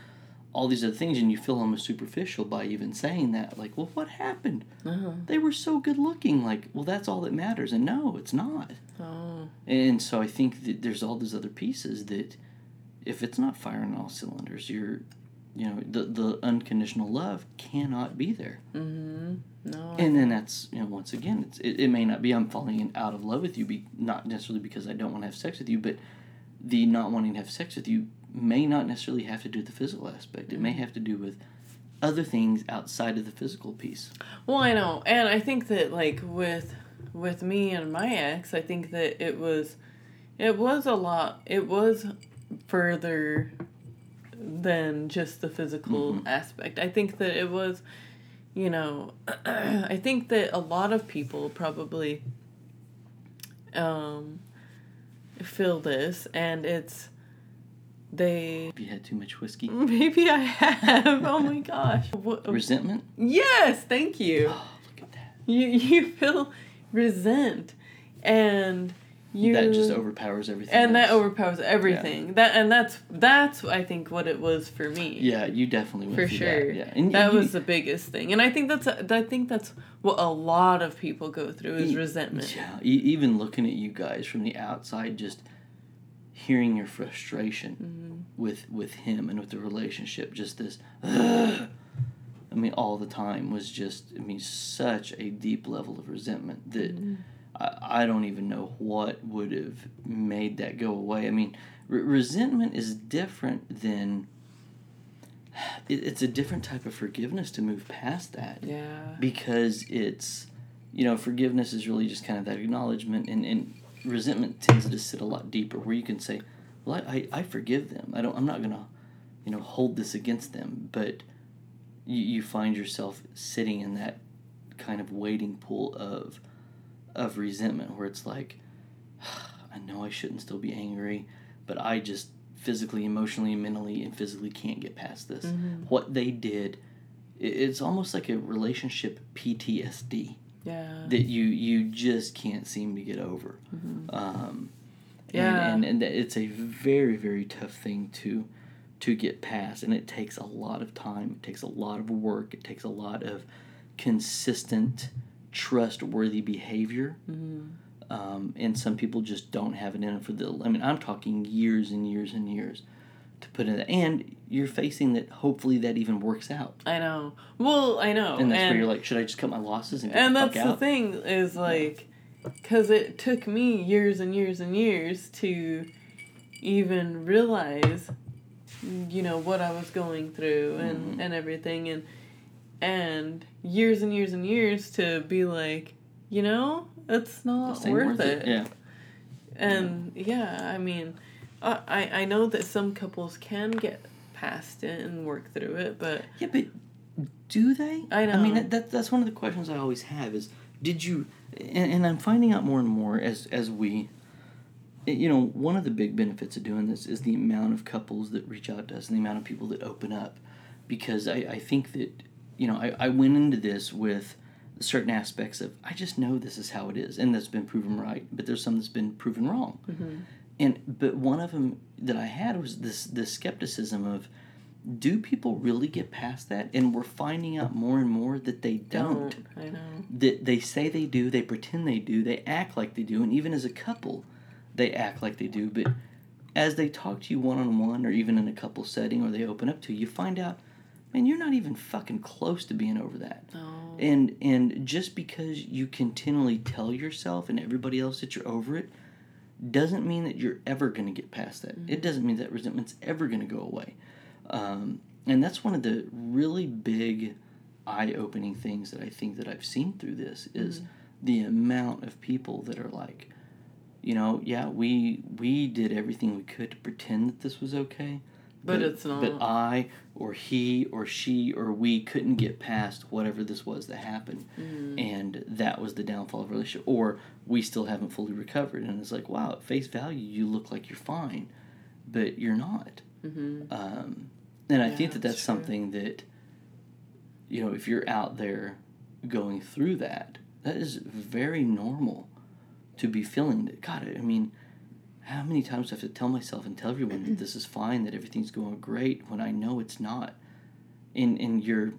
all these other things, and you feel almost superficial by even saying that. Like, well, what happened? Uh-huh. They were so good looking. Like, well, that's all that matters. And no, it's not. Oh. And so I think that there's all these other pieces that, if it's not firing all cylinders, you're, you know, the the unconditional love cannot be there. Mm-hmm. No. And then that's you know once again it's it, it may not be I'm falling out of love with you be not necessarily because I don't want to have sex with you but the not wanting to have sex with you may not necessarily have to do with the physical aspect it may have to do with other things outside of the physical piece Well, I know, and I think that like with with me and my ex, I think that it was it was a lot. It was further than just the physical Mhm. aspect. I think that it was, you know, I think that a lot of people probably um feel this, and it's they if you had too much whiskey maybe I have. Oh my gosh. What, um, resentment yes, thank you. oh look at that You you feel resent and you that just overpowers everything and that overpowers everything. That and that's that's I think what it was for me. yeah you definitely went For sure. that, yeah and that you- was the biggest thing. And I think that's I think that's what a lot of people go through is E- resentment. Yeah, e- even looking at you guys from the outside, just hearing your frustration Mm-hmm. with with him and with the relationship, just this. "Ugh," I mean, all the time was just. I mean, such a deep level of resentment that Mm-hmm. I, I don't even know what would have made that go away. I mean, re- resentment is different than. It, it's a different type of forgiveness to move past that Yeah. because it's you know forgiveness is really just kind of that acknowledgement and, and resentment tends to sit a lot deeper where you can say well I, I, I forgive them. I don't i'm not gonna you know hold this against them. But you, you find yourself sitting in that kind of waiting pool of of resentment where it's like i know i shouldn't still be angry but i just physically emotionally mentally and physically can't get past this. Mhm. what they did it's almost like a relationship ptsd Yeah. that you you just can't seem to get over Mhm. um, Yeah. and, and, and that it's a very very tough thing to to get past and it takes a lot of time it takes a lot of work it takes a lot of consistent trustworthy behavior Mhm. um, and some people just don't have it in it for the i mean i'm talking years and years and years to put in that and you're facing that hopefully that even works out I know. Well, I know. and that's where you're like should i just cut my losses and get and the that's the thing is like because it took me years and years and years to even realize you know what i was going through and Mhm. and everything and and years and years and years to be like you know it's not ain't worth, it. yeah and yeah i mean I, I i know that some couples can get past it and work through it but Yeah, but do they? I I mean, know. that, that that's one of the questions I always have is did you? And, and I'm finding out more and more as as we. You know, one of the big benefits of doing this is the amount of couples that reach out to us and the amount of people that open up, because I, I think that you know I, I went into this with certain aspects of I just know this is how it is and that's been proven right, but there's some that's been proven wrong. mhm. And but one of them that I had was this this skepticism of do people really get past that? And we're finding out more and more that they don't. don't i know That they say they do, they pretend they do, they act like they do, and even as a couple, they act like they do. But as they talk to you one on one, or even in a couple setting, or they open up to you, you find out, man, you're not even fucking close to being over that. no And and just because you continually tell yourself and everybody else that you're over it, doesn't mean that you're ever going to get past that. It doesn't mean that resentment's ever going to go away. Um, and that's one of the really big, eye-opening things that I think that I've seen through this is the amount of people that are like, you know, yeah, we we did everything we could to pretend that this was okay. But it's not. But I or he or she or we couldn't get past whatever this was that happened, Mm-hmm. and that was the downfall of relationship. Or we still haven't fully recovered, and it's like, wow, at face value, you look like you're fine, but you're not. Mm-hmm. Um, and I Yeah, think that that's that's something that, you know, if you're out there going through that, that is very normal to be feeling that. God, it I mean, how many times do I have to tell myself and tell everyone that this is fine, that everything's going great when I know it's not, and and you're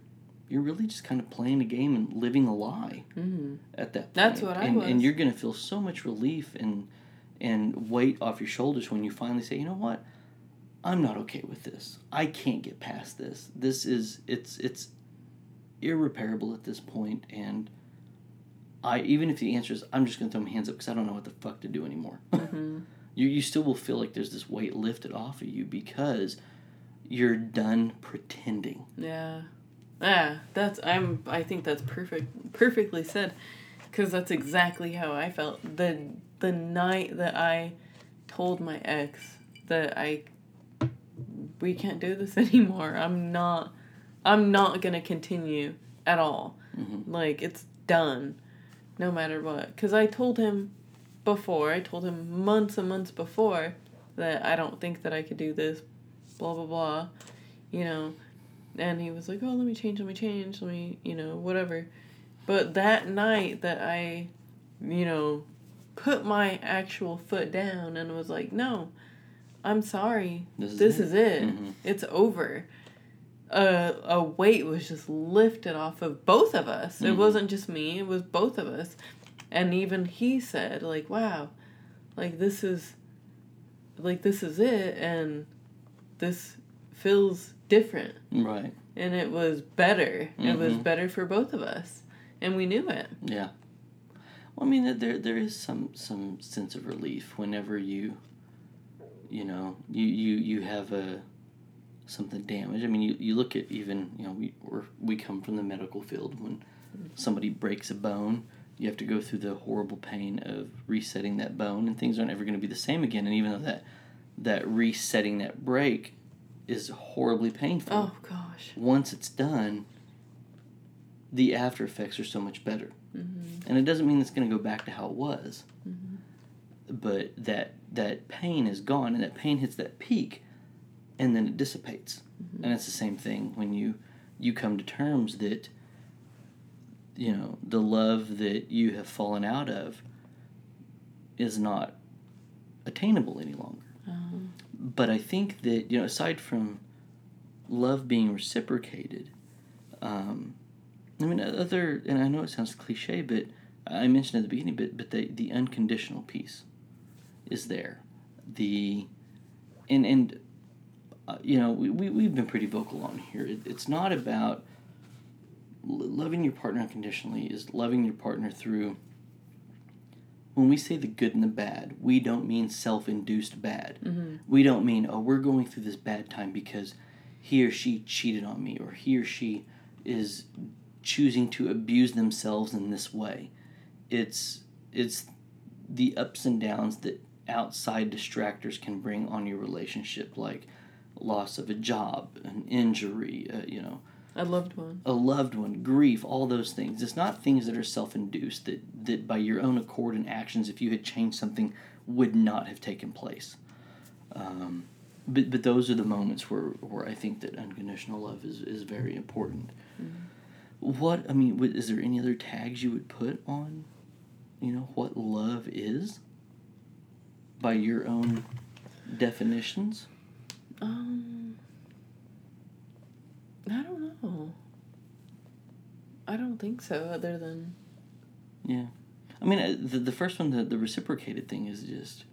you're really just kind of playing a game and living a lie Mm-hmm. at that point. That's what I and, And you're gonna feel so much relief and and weight off your shoulders when you finally say, you know what, I'm not okay with this. I can't get past this. This is it's it's irreparable at this point. point, and I even if the answer is I'm just gonna throw my hands up because I don't know what the fuck to do anymore. Mm-hmm. You you still will feel like there's this weight lifted off of you because you're done pretending. Yeah. Yeah, that's I'm I think that's perfect perfectly said cuz that's exactly how I felt the the night that I told my ex that I we can't do this anymore. I'm not I'm not going to continue at all. Mhm. Like it's done no matter what cuz I told him before, I told him months and months before that I don't think that I could do this blah blah blah. You know, and he was like, "Oh, let me change, let me change, let me, you know, whatever." But that night that I, you know, put my actual foot down and was like, "No, I'm sorry. This is This it." is it. Mhm. It's over." A a weight was just lifted off of both of us. It Mhm. wasn't just me; it was both of us. And even he said, "Like, wow, like this is, like this is it, and this feels different." Right. and it was better. It was Mhm. better for both of us, and we knew it. Yeah. Well, I mean, there- there is some some sense of relief whenever you, you know, you you you have a something damaged. I mean, you, you look at even you know we we're, we come from the medical field when somebody breaks a bone. You have to go through the horrible pain of resetting that bone, and things aren't ever going to be the same again. And even though that that resetting that break is horribly painful, Oh gosh. once it's done, the after effects are so much better. Mm-hmm. And it doesn't mean it's going to go back to how it was, Mhm. but that that pain is gone, and that pain hits that peak, and then it dissipates. Mm-hmm. And it's the same thing when you you come to terms that you know the love that you have fallen out of is not attainable any longer. Um, But I think that you know, aside from love being reciprocated, um, I mean, other and I know it sounds cliche, but I mentioned at the beginning, but but the the unconditional piece is there. The and and uh, you know we, we we've been pretty vocal on here. It, it's not about loving your partner unconditionally. Is loving your partner through. When we say the good and the bad, we don't mean self-induced bad mhm. we don't mean oh we're going through this bad time because he or she cheated on me or he or she is choosing to abuse themselves in this way it's it's the ups and downs that outside distractors can bring on your relationship like loss of a job an injury uh, you know A loved one. a loved one, grief, all those things. It's not things that are self induced that, that by your own accord and actions, if you had changed something, would not have taken place. Um, but, but those are the moments where, where I think that unconditional love is, is very important. What, I mean, is there any other tags you would put on, you know, what love is by your own definitions? Um, I don't know. I don't think so. Other than Yeah, I mean, uh, the the first one, the the reciprocated thing is just,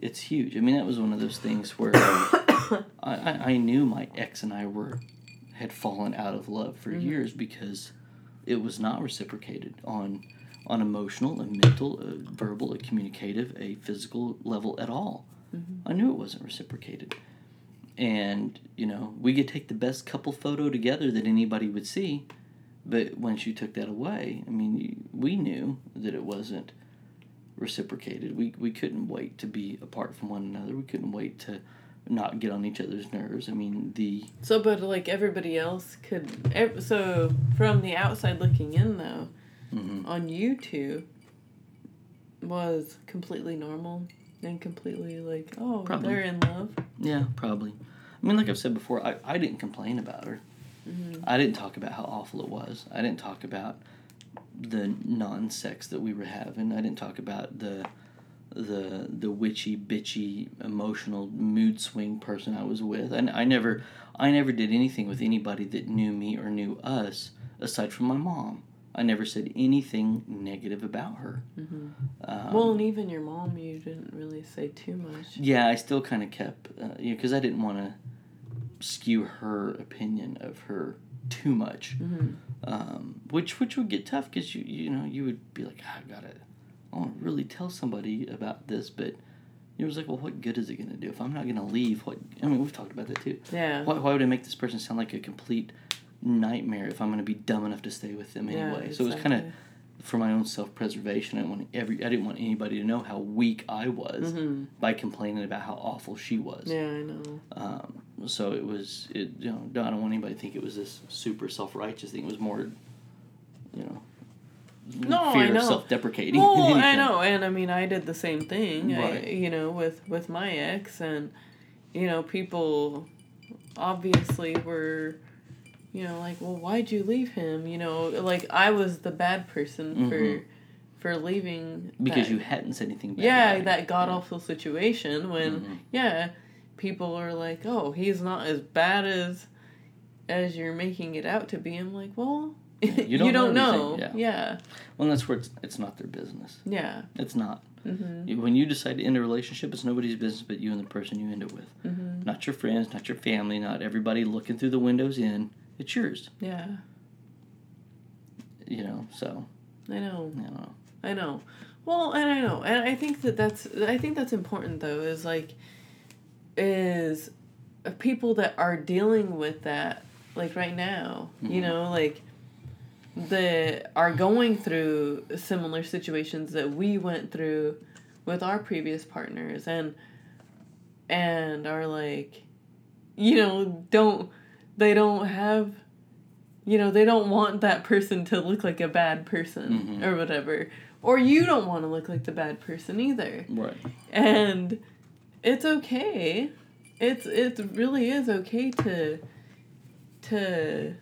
it's huge. I mean, that was one of those things where I, I I knew my ex and I were had fallen out of love for Mhm. years because it was not reciprocated on on emotional, a mental, a verbal, a communicative, a physical level at all. Mhm. I knew it wasn't reciprocated. And, you know, we could take the best couple photo together that anybody would see, but once you took that away, I mean, we knew that it wasn't reciprocated. We we couldn't wait to be apart from one another. We couldn't wait to not get on each other's nerves. I mean, the So, but like everybody else could. So, from the outside looking in, though, mhm. on you two was completely normal and completely like, oh, Probably. they're in love. yeah, probably. I mean, like I've said before, I, I didn't complain about her. Mm-hmm. I didn't talk about how awful it was. I didn't talk about the non-sex that we were having. I didn't talk about the the the witchy bitchy emotional mood swing person I was with. And I never I never did anything with anybody that knew me or knew us aside from my mom. I never said anything negative about her. Mm-hmm. Um, well, and even your mom, you didn't really say too much. yeah, I still kind of kept, uh, you know, because I didn't want to skew her opinion of her too much, Mm-hmm. um, which which would get tough because you you know you would be like "Ah, I gotta, I want to really tell somebody about this, but it was like, well, what good is it gonna do if I'm not gonna leave? What I mean, we've talked about that too. Yeah. Why, why would I make this person sound like a complete nightmare if I'm gonna be dumb enough to stay with them Yeah, anyway? So it was kind of for my own self preservation. I didn't want every I didn't want anybody to know how weak I was Mhm. by complaining about how awful she was. Yeah, I know. Um, so it was it you know I don't want anybody to think it was this super self righteous thing. It was more, you know, No, fear I of know. self deprecating. Well, I know, and I mean, I did the same thing. I, Right. you know, with with my ex, and you know, people obviously were, you know, like, well, why'd you leave him? You know, like I was the bad person for Mhm. for leaving because that- you hadn't said anything. Bad yeah that god Yeah. awful situation when Mhm. yeah people are like oh he's not as bad as as you're making it out to be i'm like well you don't you don't, know know, everything, yeah Well, that's where it's it's not their business. yeah It's not. mm-hmm. When you decide to end a relationship, it's nobody's business but you and the person you end it with. Mm-hmm. Not your friends, not your family, not everybody looking through the windows in. It's yours. yeah You know. So i know you know. I know. Well, and I know, and I think that that's I think that's important though. Is like, is people that are dealing with that like right now. You Mhm. know, like that are going through similar situations that we went through with our previous partners and and are like you know don't they don't have you know they don't want that person to look like a bad person Mhm. or whatever or you don't want to look like the bad person either Right. and it's okay it's it really is okay to to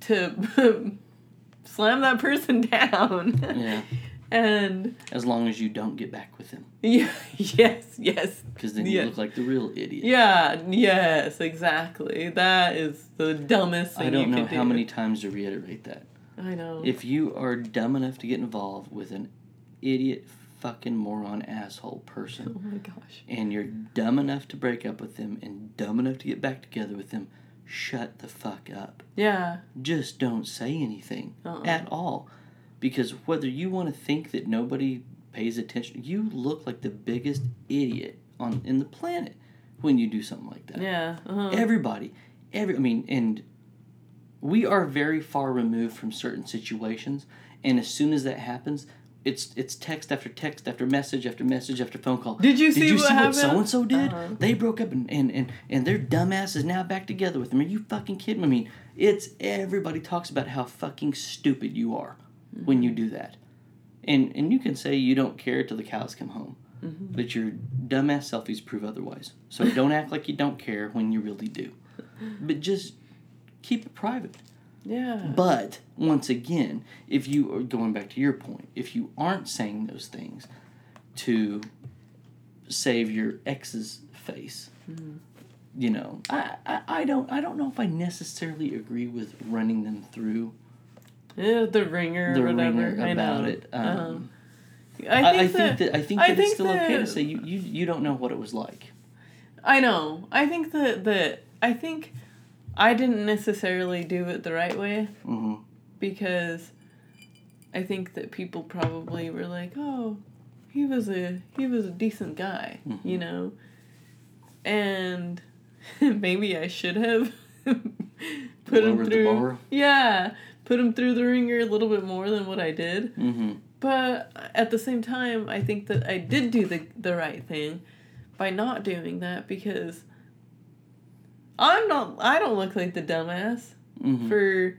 to slam that person down Yeah. and As long as you don't get back with them, yeah yes yes because then you look like the real idiot. yeah yes exactly that is the dumbest thing I don't you know how do. many times to reiterate that. i know If you are dumb enough to get involved with an idiot, fucking moron, asshole person, oh my gosh and you're dumb enough to break up with them and dumb enough to get back together with them, shut the fuck up. yeah Just don't say anything Uh-uh. at all. Because whether you want to think that nobody pays attention, you look like the biggest idiot on in the planet when you do something like that. yeah uh-huh. Everybody, every I mean, and we are very far removed from certain situations, and as soon as that happens, it's it's text after text after message after message after phone call. Did you see Did you what see what so and so did? Uh-huh. They broke up, and, and and and their dumbass is now back together with them. Are you fucking kidding me? I mean, it's everybody talks about how fucking stupid you are when you do that, and and you can say you don't care till the cows come home. Mhm. But your dumbass selfies prove otherwise. So don't act like you don't care when you really do. But just keep it private. yeah But once again, if you are going back to your point, if you aren't saying those things to save your ex's face, Mhm. you know, I, I, I don't I don't know if I necessarily agree with running them through yeah the ringer the or whatever ringer I about know. it. Uh-huh. Um, I I, think, I that, think that I think I that think it's still okay to say you, you you don't know what it was like. I know. I think that that I think I didn't necessarily do it the right way hmm because I think that people probably were like, "Oh, he was a he was a decent guy," Mhm. you know. And maybe I should have put him Lowered the through. Yeah, put him through the ringer a little bit more than what I did. hmm But at the same time, I think that I did do the the right thing by not doing that because I'm not I don't look like the dumbass Mhm. for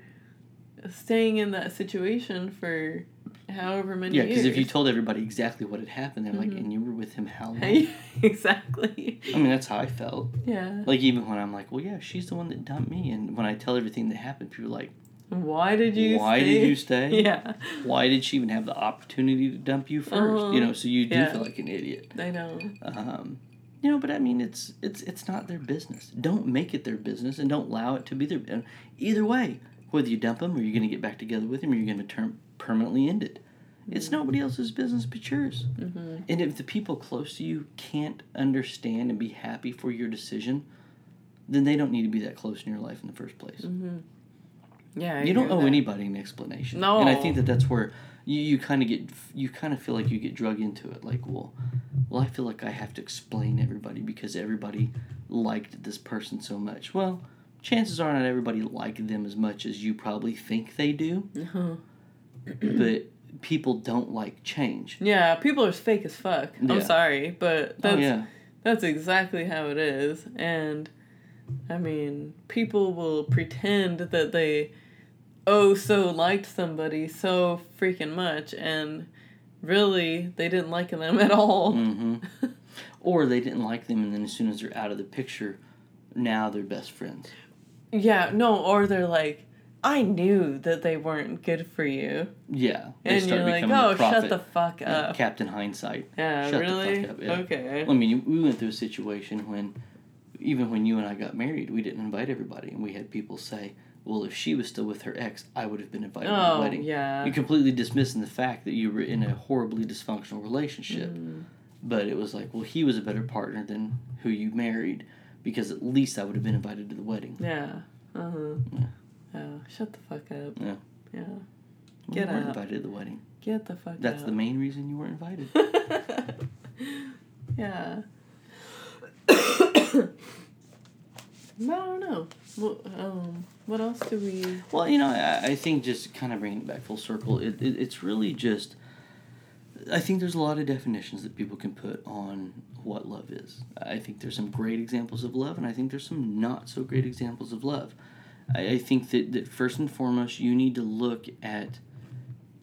staying in that situation for however many years. Yeah, because if you told everybody exactly what had happened, they're like, Mhm. and you were with him how long? Exactly. I mean, that's how I felt. Yeah. Like, even when I'm like, well, yeah, she's the one that dumped me. And when I tell everything that happened, people are like, Why did you why stay? did you stay? Yeah. Why did she even have the opportunity to dump you 1st Uh-huh. You know, so you do Yeah. feel like an idiot. I know. Um, you know, but I mean, it's it's it's not their business. Don't make it their business, and don't allow it to be their. Either way, whether you dump them or you're going to get back together with them, or you're going to turn permanently end it. It's nobody else's business but yours. Mm-hmm. And if the people close to you can't understand and be happy for your decision, then they don't need to be that close in your life in the first place. Mm-hmm. Yeah. I you don't owe that. anybody an explanation. No. And I think that that's where you, you kind of get you kind of feel like you get drug into it. Like, well, well, I feel like I have to explain everybody because everybody liked this person so much. Well, chances are not everybody liked them as much as you probably think they do. Uh-huh. but people don't like change. Yeah, people are fake as fuck. I'm sorry, but that's oh yeah. that's exactly how it is. And I mean, people will pretend that they oh so liked somebody so freaking much and really they didn't like them at all. hmm or they didn't like them, and then as soon as they're out of the picture, now they're best friends. Yeah, no, or they're like I knew that they weren't good for you. Yeah, And you're like, "Oh, shut the fuck up." Captain Hindsight. Yeah, Shut the really? fuck up, yeah. Okay. I mean, we went through a situation when, even when you and I got married, we didn't invite everybody, and we had people say, "Well, if she was still with her ex, I would have been invited to the Oh, wedding." yeah. You completely dismissing the fact that you were in a horribly dysfunctional relationship, Mm. but it was like, well, he was a better partner than who you married, because at least I would have been invited to the wedding. Yeah. Uh huh. Yeah. Oh, shut the fuck up. Yeah. Yeah. Well, Get you weren't out. invited to the wedding. Get the fuck out. That's out. the main reason you weren't invited. yeah. No, I don't know. What, um, what else do we? Well, you know, I, I think just kind of bringing it back full circle, it, it, it's really just. I think there's a lot of definitions that people can put on what love is. I think there's some great examples of love, and I think there's some not so great examples of love. I, I think that, that first and foremost, you need to look at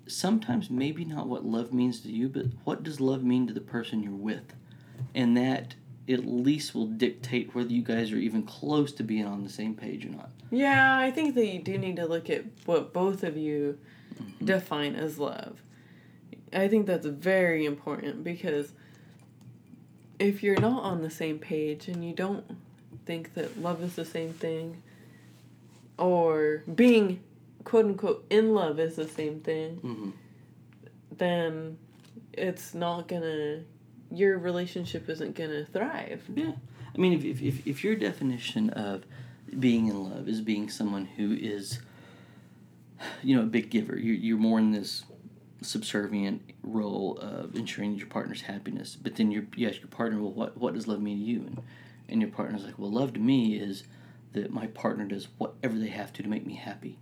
sometimes maybe not what love means to you, but what does love mean to the person you're with? And that at least will dictate whether you guys are even close to being on the same page or not. Yeah, I think that you do need to look at what both of you Mm-hmm. define as love. I think that's very important because if you're not on the same page and you don't think that love is the same thing, or being quote unquote in love is the same thing, Mm-hmm. then it's not gonna your relationship isn't gonna thrive. Yeah. I mean, if, if, if, if your definition of being in love is being someone who is, you know, a big giver, you're, you're more in this subservient role of ensuring your partner's happiness. But then you're, you ask your partner, well, what, what does love mean to you? And, and your partner's like, well, love to me is that my partner does whatever they have to to make me happy.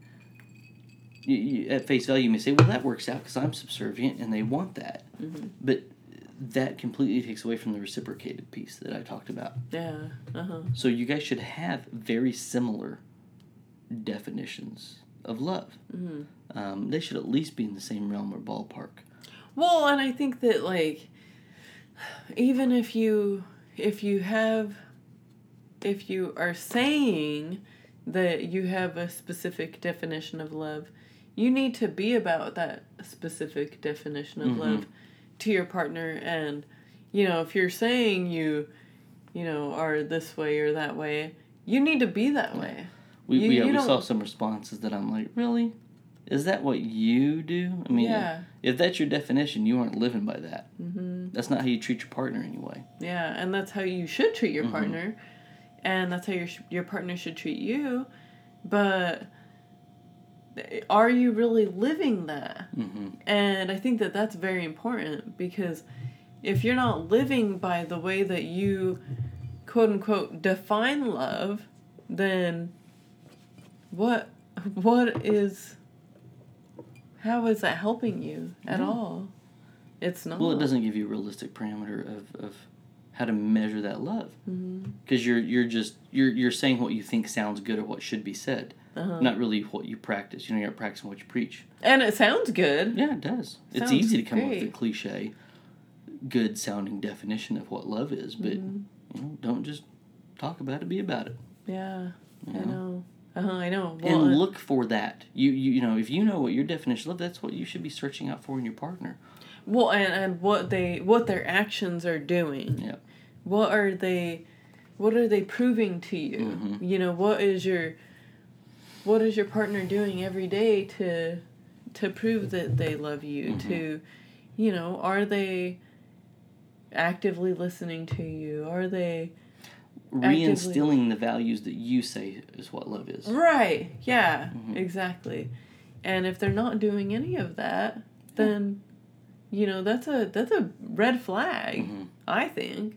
You, you, at face value, you may say, well, that works out because I'm subservient and they want that. Mm-hmm. But that completely takes away from the reciprocated piece that I talked about. Yeah. Uh huh. So you guys should have very similar definitions of love. hmm Um, they should at least be in the same realm or ballpark. Well, and I think that like even if you if you have if you are saying that you have a specific definition of love, you need to be about that specific definition of Mhm. love to your partner and you know, if you're saying you you know are this way or that way, you need to be that way. We, You- we, yeah, you we saw don't- some responses that I'm like, really? Is that what you do? I mean, Yeah. if that's your definition, you aren't living by that. Mhm. That's not how you treat your partner anyway. Yeah, and that's how you should treat your Mhm. partner, and that's how your your partner should treat you. But are you really living that? hmm And I think that that's very important because if you're not living by the way that you quote unquote define love, then what what is how is that helping you at Yeah. all? It's not. Well, it doesn't give you a realistic parameter of, of how to measure that love Mm-hmm. because you're you're just you're you're saying what you think sounds good or what should be said, Uh-huh. not really what you practice. You know, you're not practicing what you preach. And it sounds good. Yeah, it does. it's easy to come up with a cliche, good sounding definition of what love is, but Mhm. you know, don't just talk about it. Be about it. Yeah, You I know? know. Uh huh. I know. Well, and look for that. You, you you know, if you know what your definition of love, that's what you should be searching out for in your partner. well, and, and what they what their actions are doing. Yeah. What are they? What are they proving to you? Mhm. You know, what is your what is your partner doing every day to to prove that they love you? Mhm. To, you know, are they actively listening to you? Are they Reinstilling the values that you say is what love is. Right. Yeah. Mhm. Exactly. And if they're not doing any of that, then you know, that's a that's a red flag, Mhm. I think.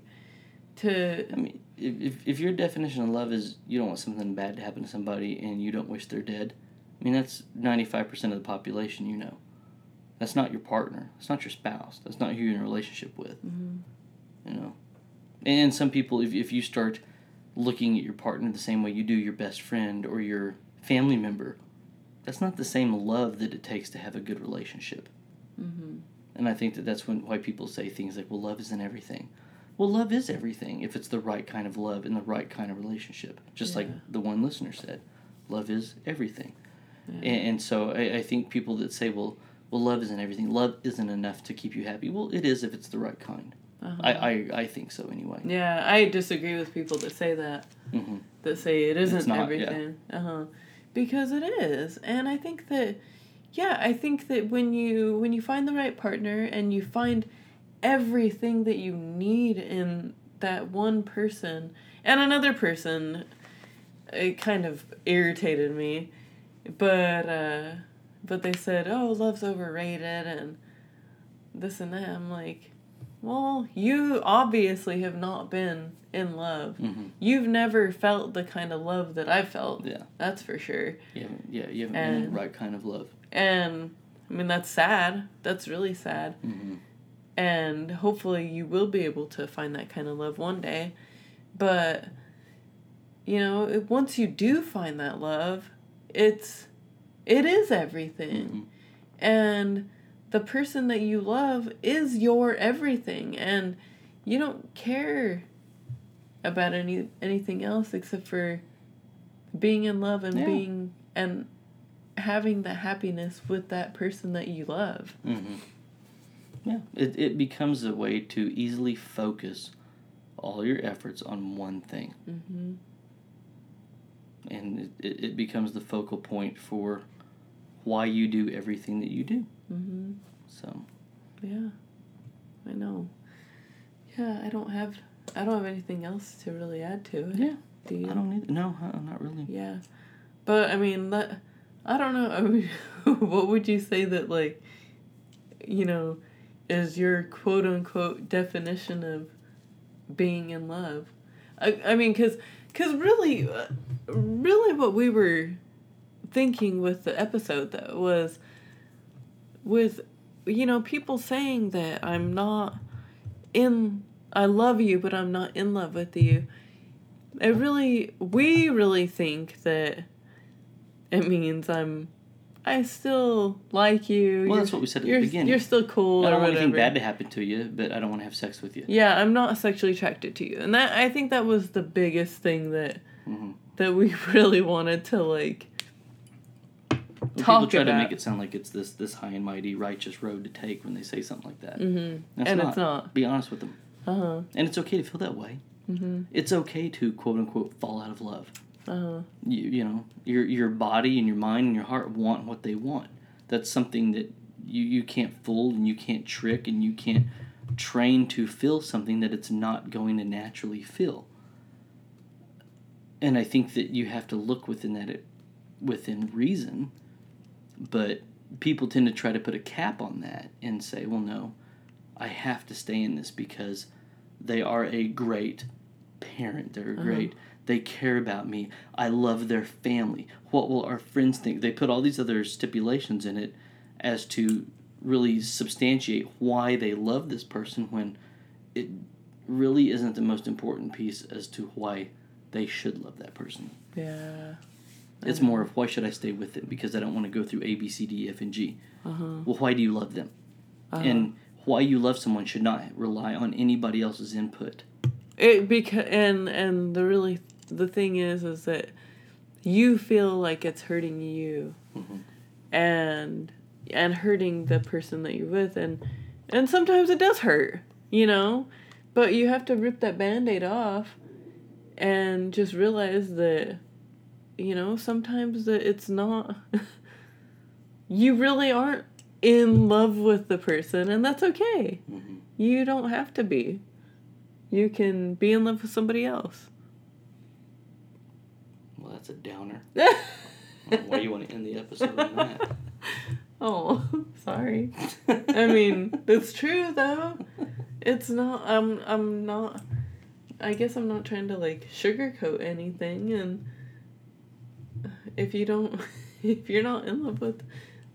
To I mean, if, if, if your definition of love is you don't want something bad to happen to somebody and you don't wish they're dead, I mean, that's 95% of the population you know. That's not your partner. That's not your spouse. That's not who you're in a relationship with. Mhm. You know? And some people, if, if you start looking at your partner the same way you do your best friend or your family member, that's not the same love that it takes to have a good relationship. Mhm. And I think that that's when why people say things like, "Well, love isn't everything." Well, love is everything if it's the right kind of love in the right kind of relationship. Just like the one listener said, love is everything. Yeah. And, and so I, I think people that say, "Well, well, love isn't everything. Love isn't enough to keep you happy." Well, it is if it's the right kind. Uh-huh. I, I I think so anyway. yeah, I disagree with people that say that. hmm That say it isn't not, yeah. everything. Uh huh. Because it is, and I think that, yeah, I think that when you when you find the right partner and you find everything that you need in that one person and another person, it kind of irritated me, but uh, but they said, oh, love's overrated and this and that. I'm like, well, you obviously have not been in love. hmm You've never felt the kind of love that I felt. Yeah. That's for sure. Yeah, yeah, you haven't been in the right kind of love. And I mean, that's sad. That's really sad. hmm And hopefully you will be able to find that kind of love one day. But, you know, it- once you do find that love, it's, it is everything. Mhm. And the person that you love is your everything. And you don't care about any anything else except for being in love and Yeah. being and having the happiness with that person that you love. hmm Yeah, it, it becomes a way to easily focus all your efforts on one thing. Mm-hmm. And it, it, becomes the focal point for why you do everything that you do. Mm-hmm. So, Yeah, I know. Yeah, I don't have I don't have anything else to really add to it. yeah, Do you? I don't need No, uh, not really. Yeah, but I mean, that I don't know. I mean, what would you say that like, you know, is your quote unquote definition of being in love? I I mean, cause, cause really, really, what we were thinking with the episode though was with you know people saying that I'm not in I love you but I'm not in love with you it really we really think that it means I'm I still like you. Well, you're, that's what we said at the beginning. You're still cool I don't want anything bad to happen to you, but I don't want to have sex with you. Yeah, I'm not sexually attracted to you, and that I think that was the biggest thing that hmm that we really wanted to like. Well, people Talk try to make it sound like it's this this high and mighty righteous road to take when they say something like that. Mm-hmm. And not. it's not. Be honest with them, Uh huh. and it's okay to feel that way. Mm-hmm. It's okay to quote unquote fall out of love. Uh huh. you, you know your your body and your mind and your heart want what they want that's something that you, you can't fool and you can't trick and you can't train to feel something that it's not going to naturally feel and i think that you have to look within that within reason but people tend to try to put a cap on that and say well no i have to stay in this because they are a great parent they're a Uh-huh. great they care about me i love their family what will our friends think they put all these other stipulations in it as to really substantiate why they love this person when it really isn't the most important piece as to why they should love that person. Yeah. It's more of why should I stay with them because I don't want to go through A, B, C, D, F, and G. Uh-huh. Well, why do you love them? Uh-huh. And why you love someone should not rely on anybody else's input. It because and and the really the thing is is that you feel like it's hurting you, mm-hmm. and and hurting the person that you're with, and and sometimes it does hurt, you know, but you have to rip that band-aid off, and just realize that, you know, sometimes that it's not. you really aren't in love with the person, and that's okay. Mm-hmm. You don't have to be. You can be in love with somebody else. That's a downer. why do you want to end the episode on that? Oh, sorry. I mean, it's true though. It's not. I'm. I'm not. I guess I'm not trying to like sugarcoat anything, and if you don't, if you're not in love with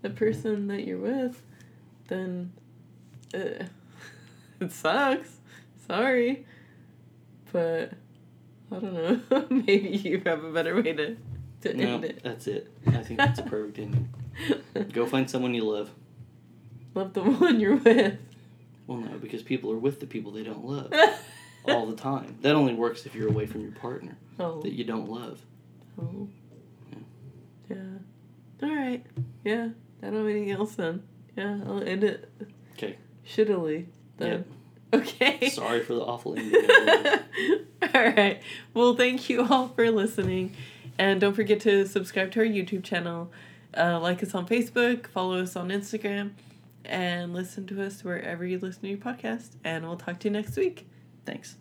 the person that you're with, then uh, it sucks. Sorry. But I don't know. Maybe you have a better way to, to no, end it. That's it. I think that's a perfect ending. Go find someone you love. Love the one you're with. Well, no, because people are with the people they don't love all the time. That only works if you're away from your partner oh. that you don't love. Oh. Yeah. yeah. All right. Yeah. I don't have anything else then. Yeah, I'll end it. Okay. Shittily then. Yep. Okay. Sorry for the awful ending. all right. Well, thank you all for listening. And don't forget to subscribe to our YouTube channel, uh, like us on Facebook, follow us on Instagram, and listen to us wherever you listen to your podcast. And we'll talk to you next week. Thanks.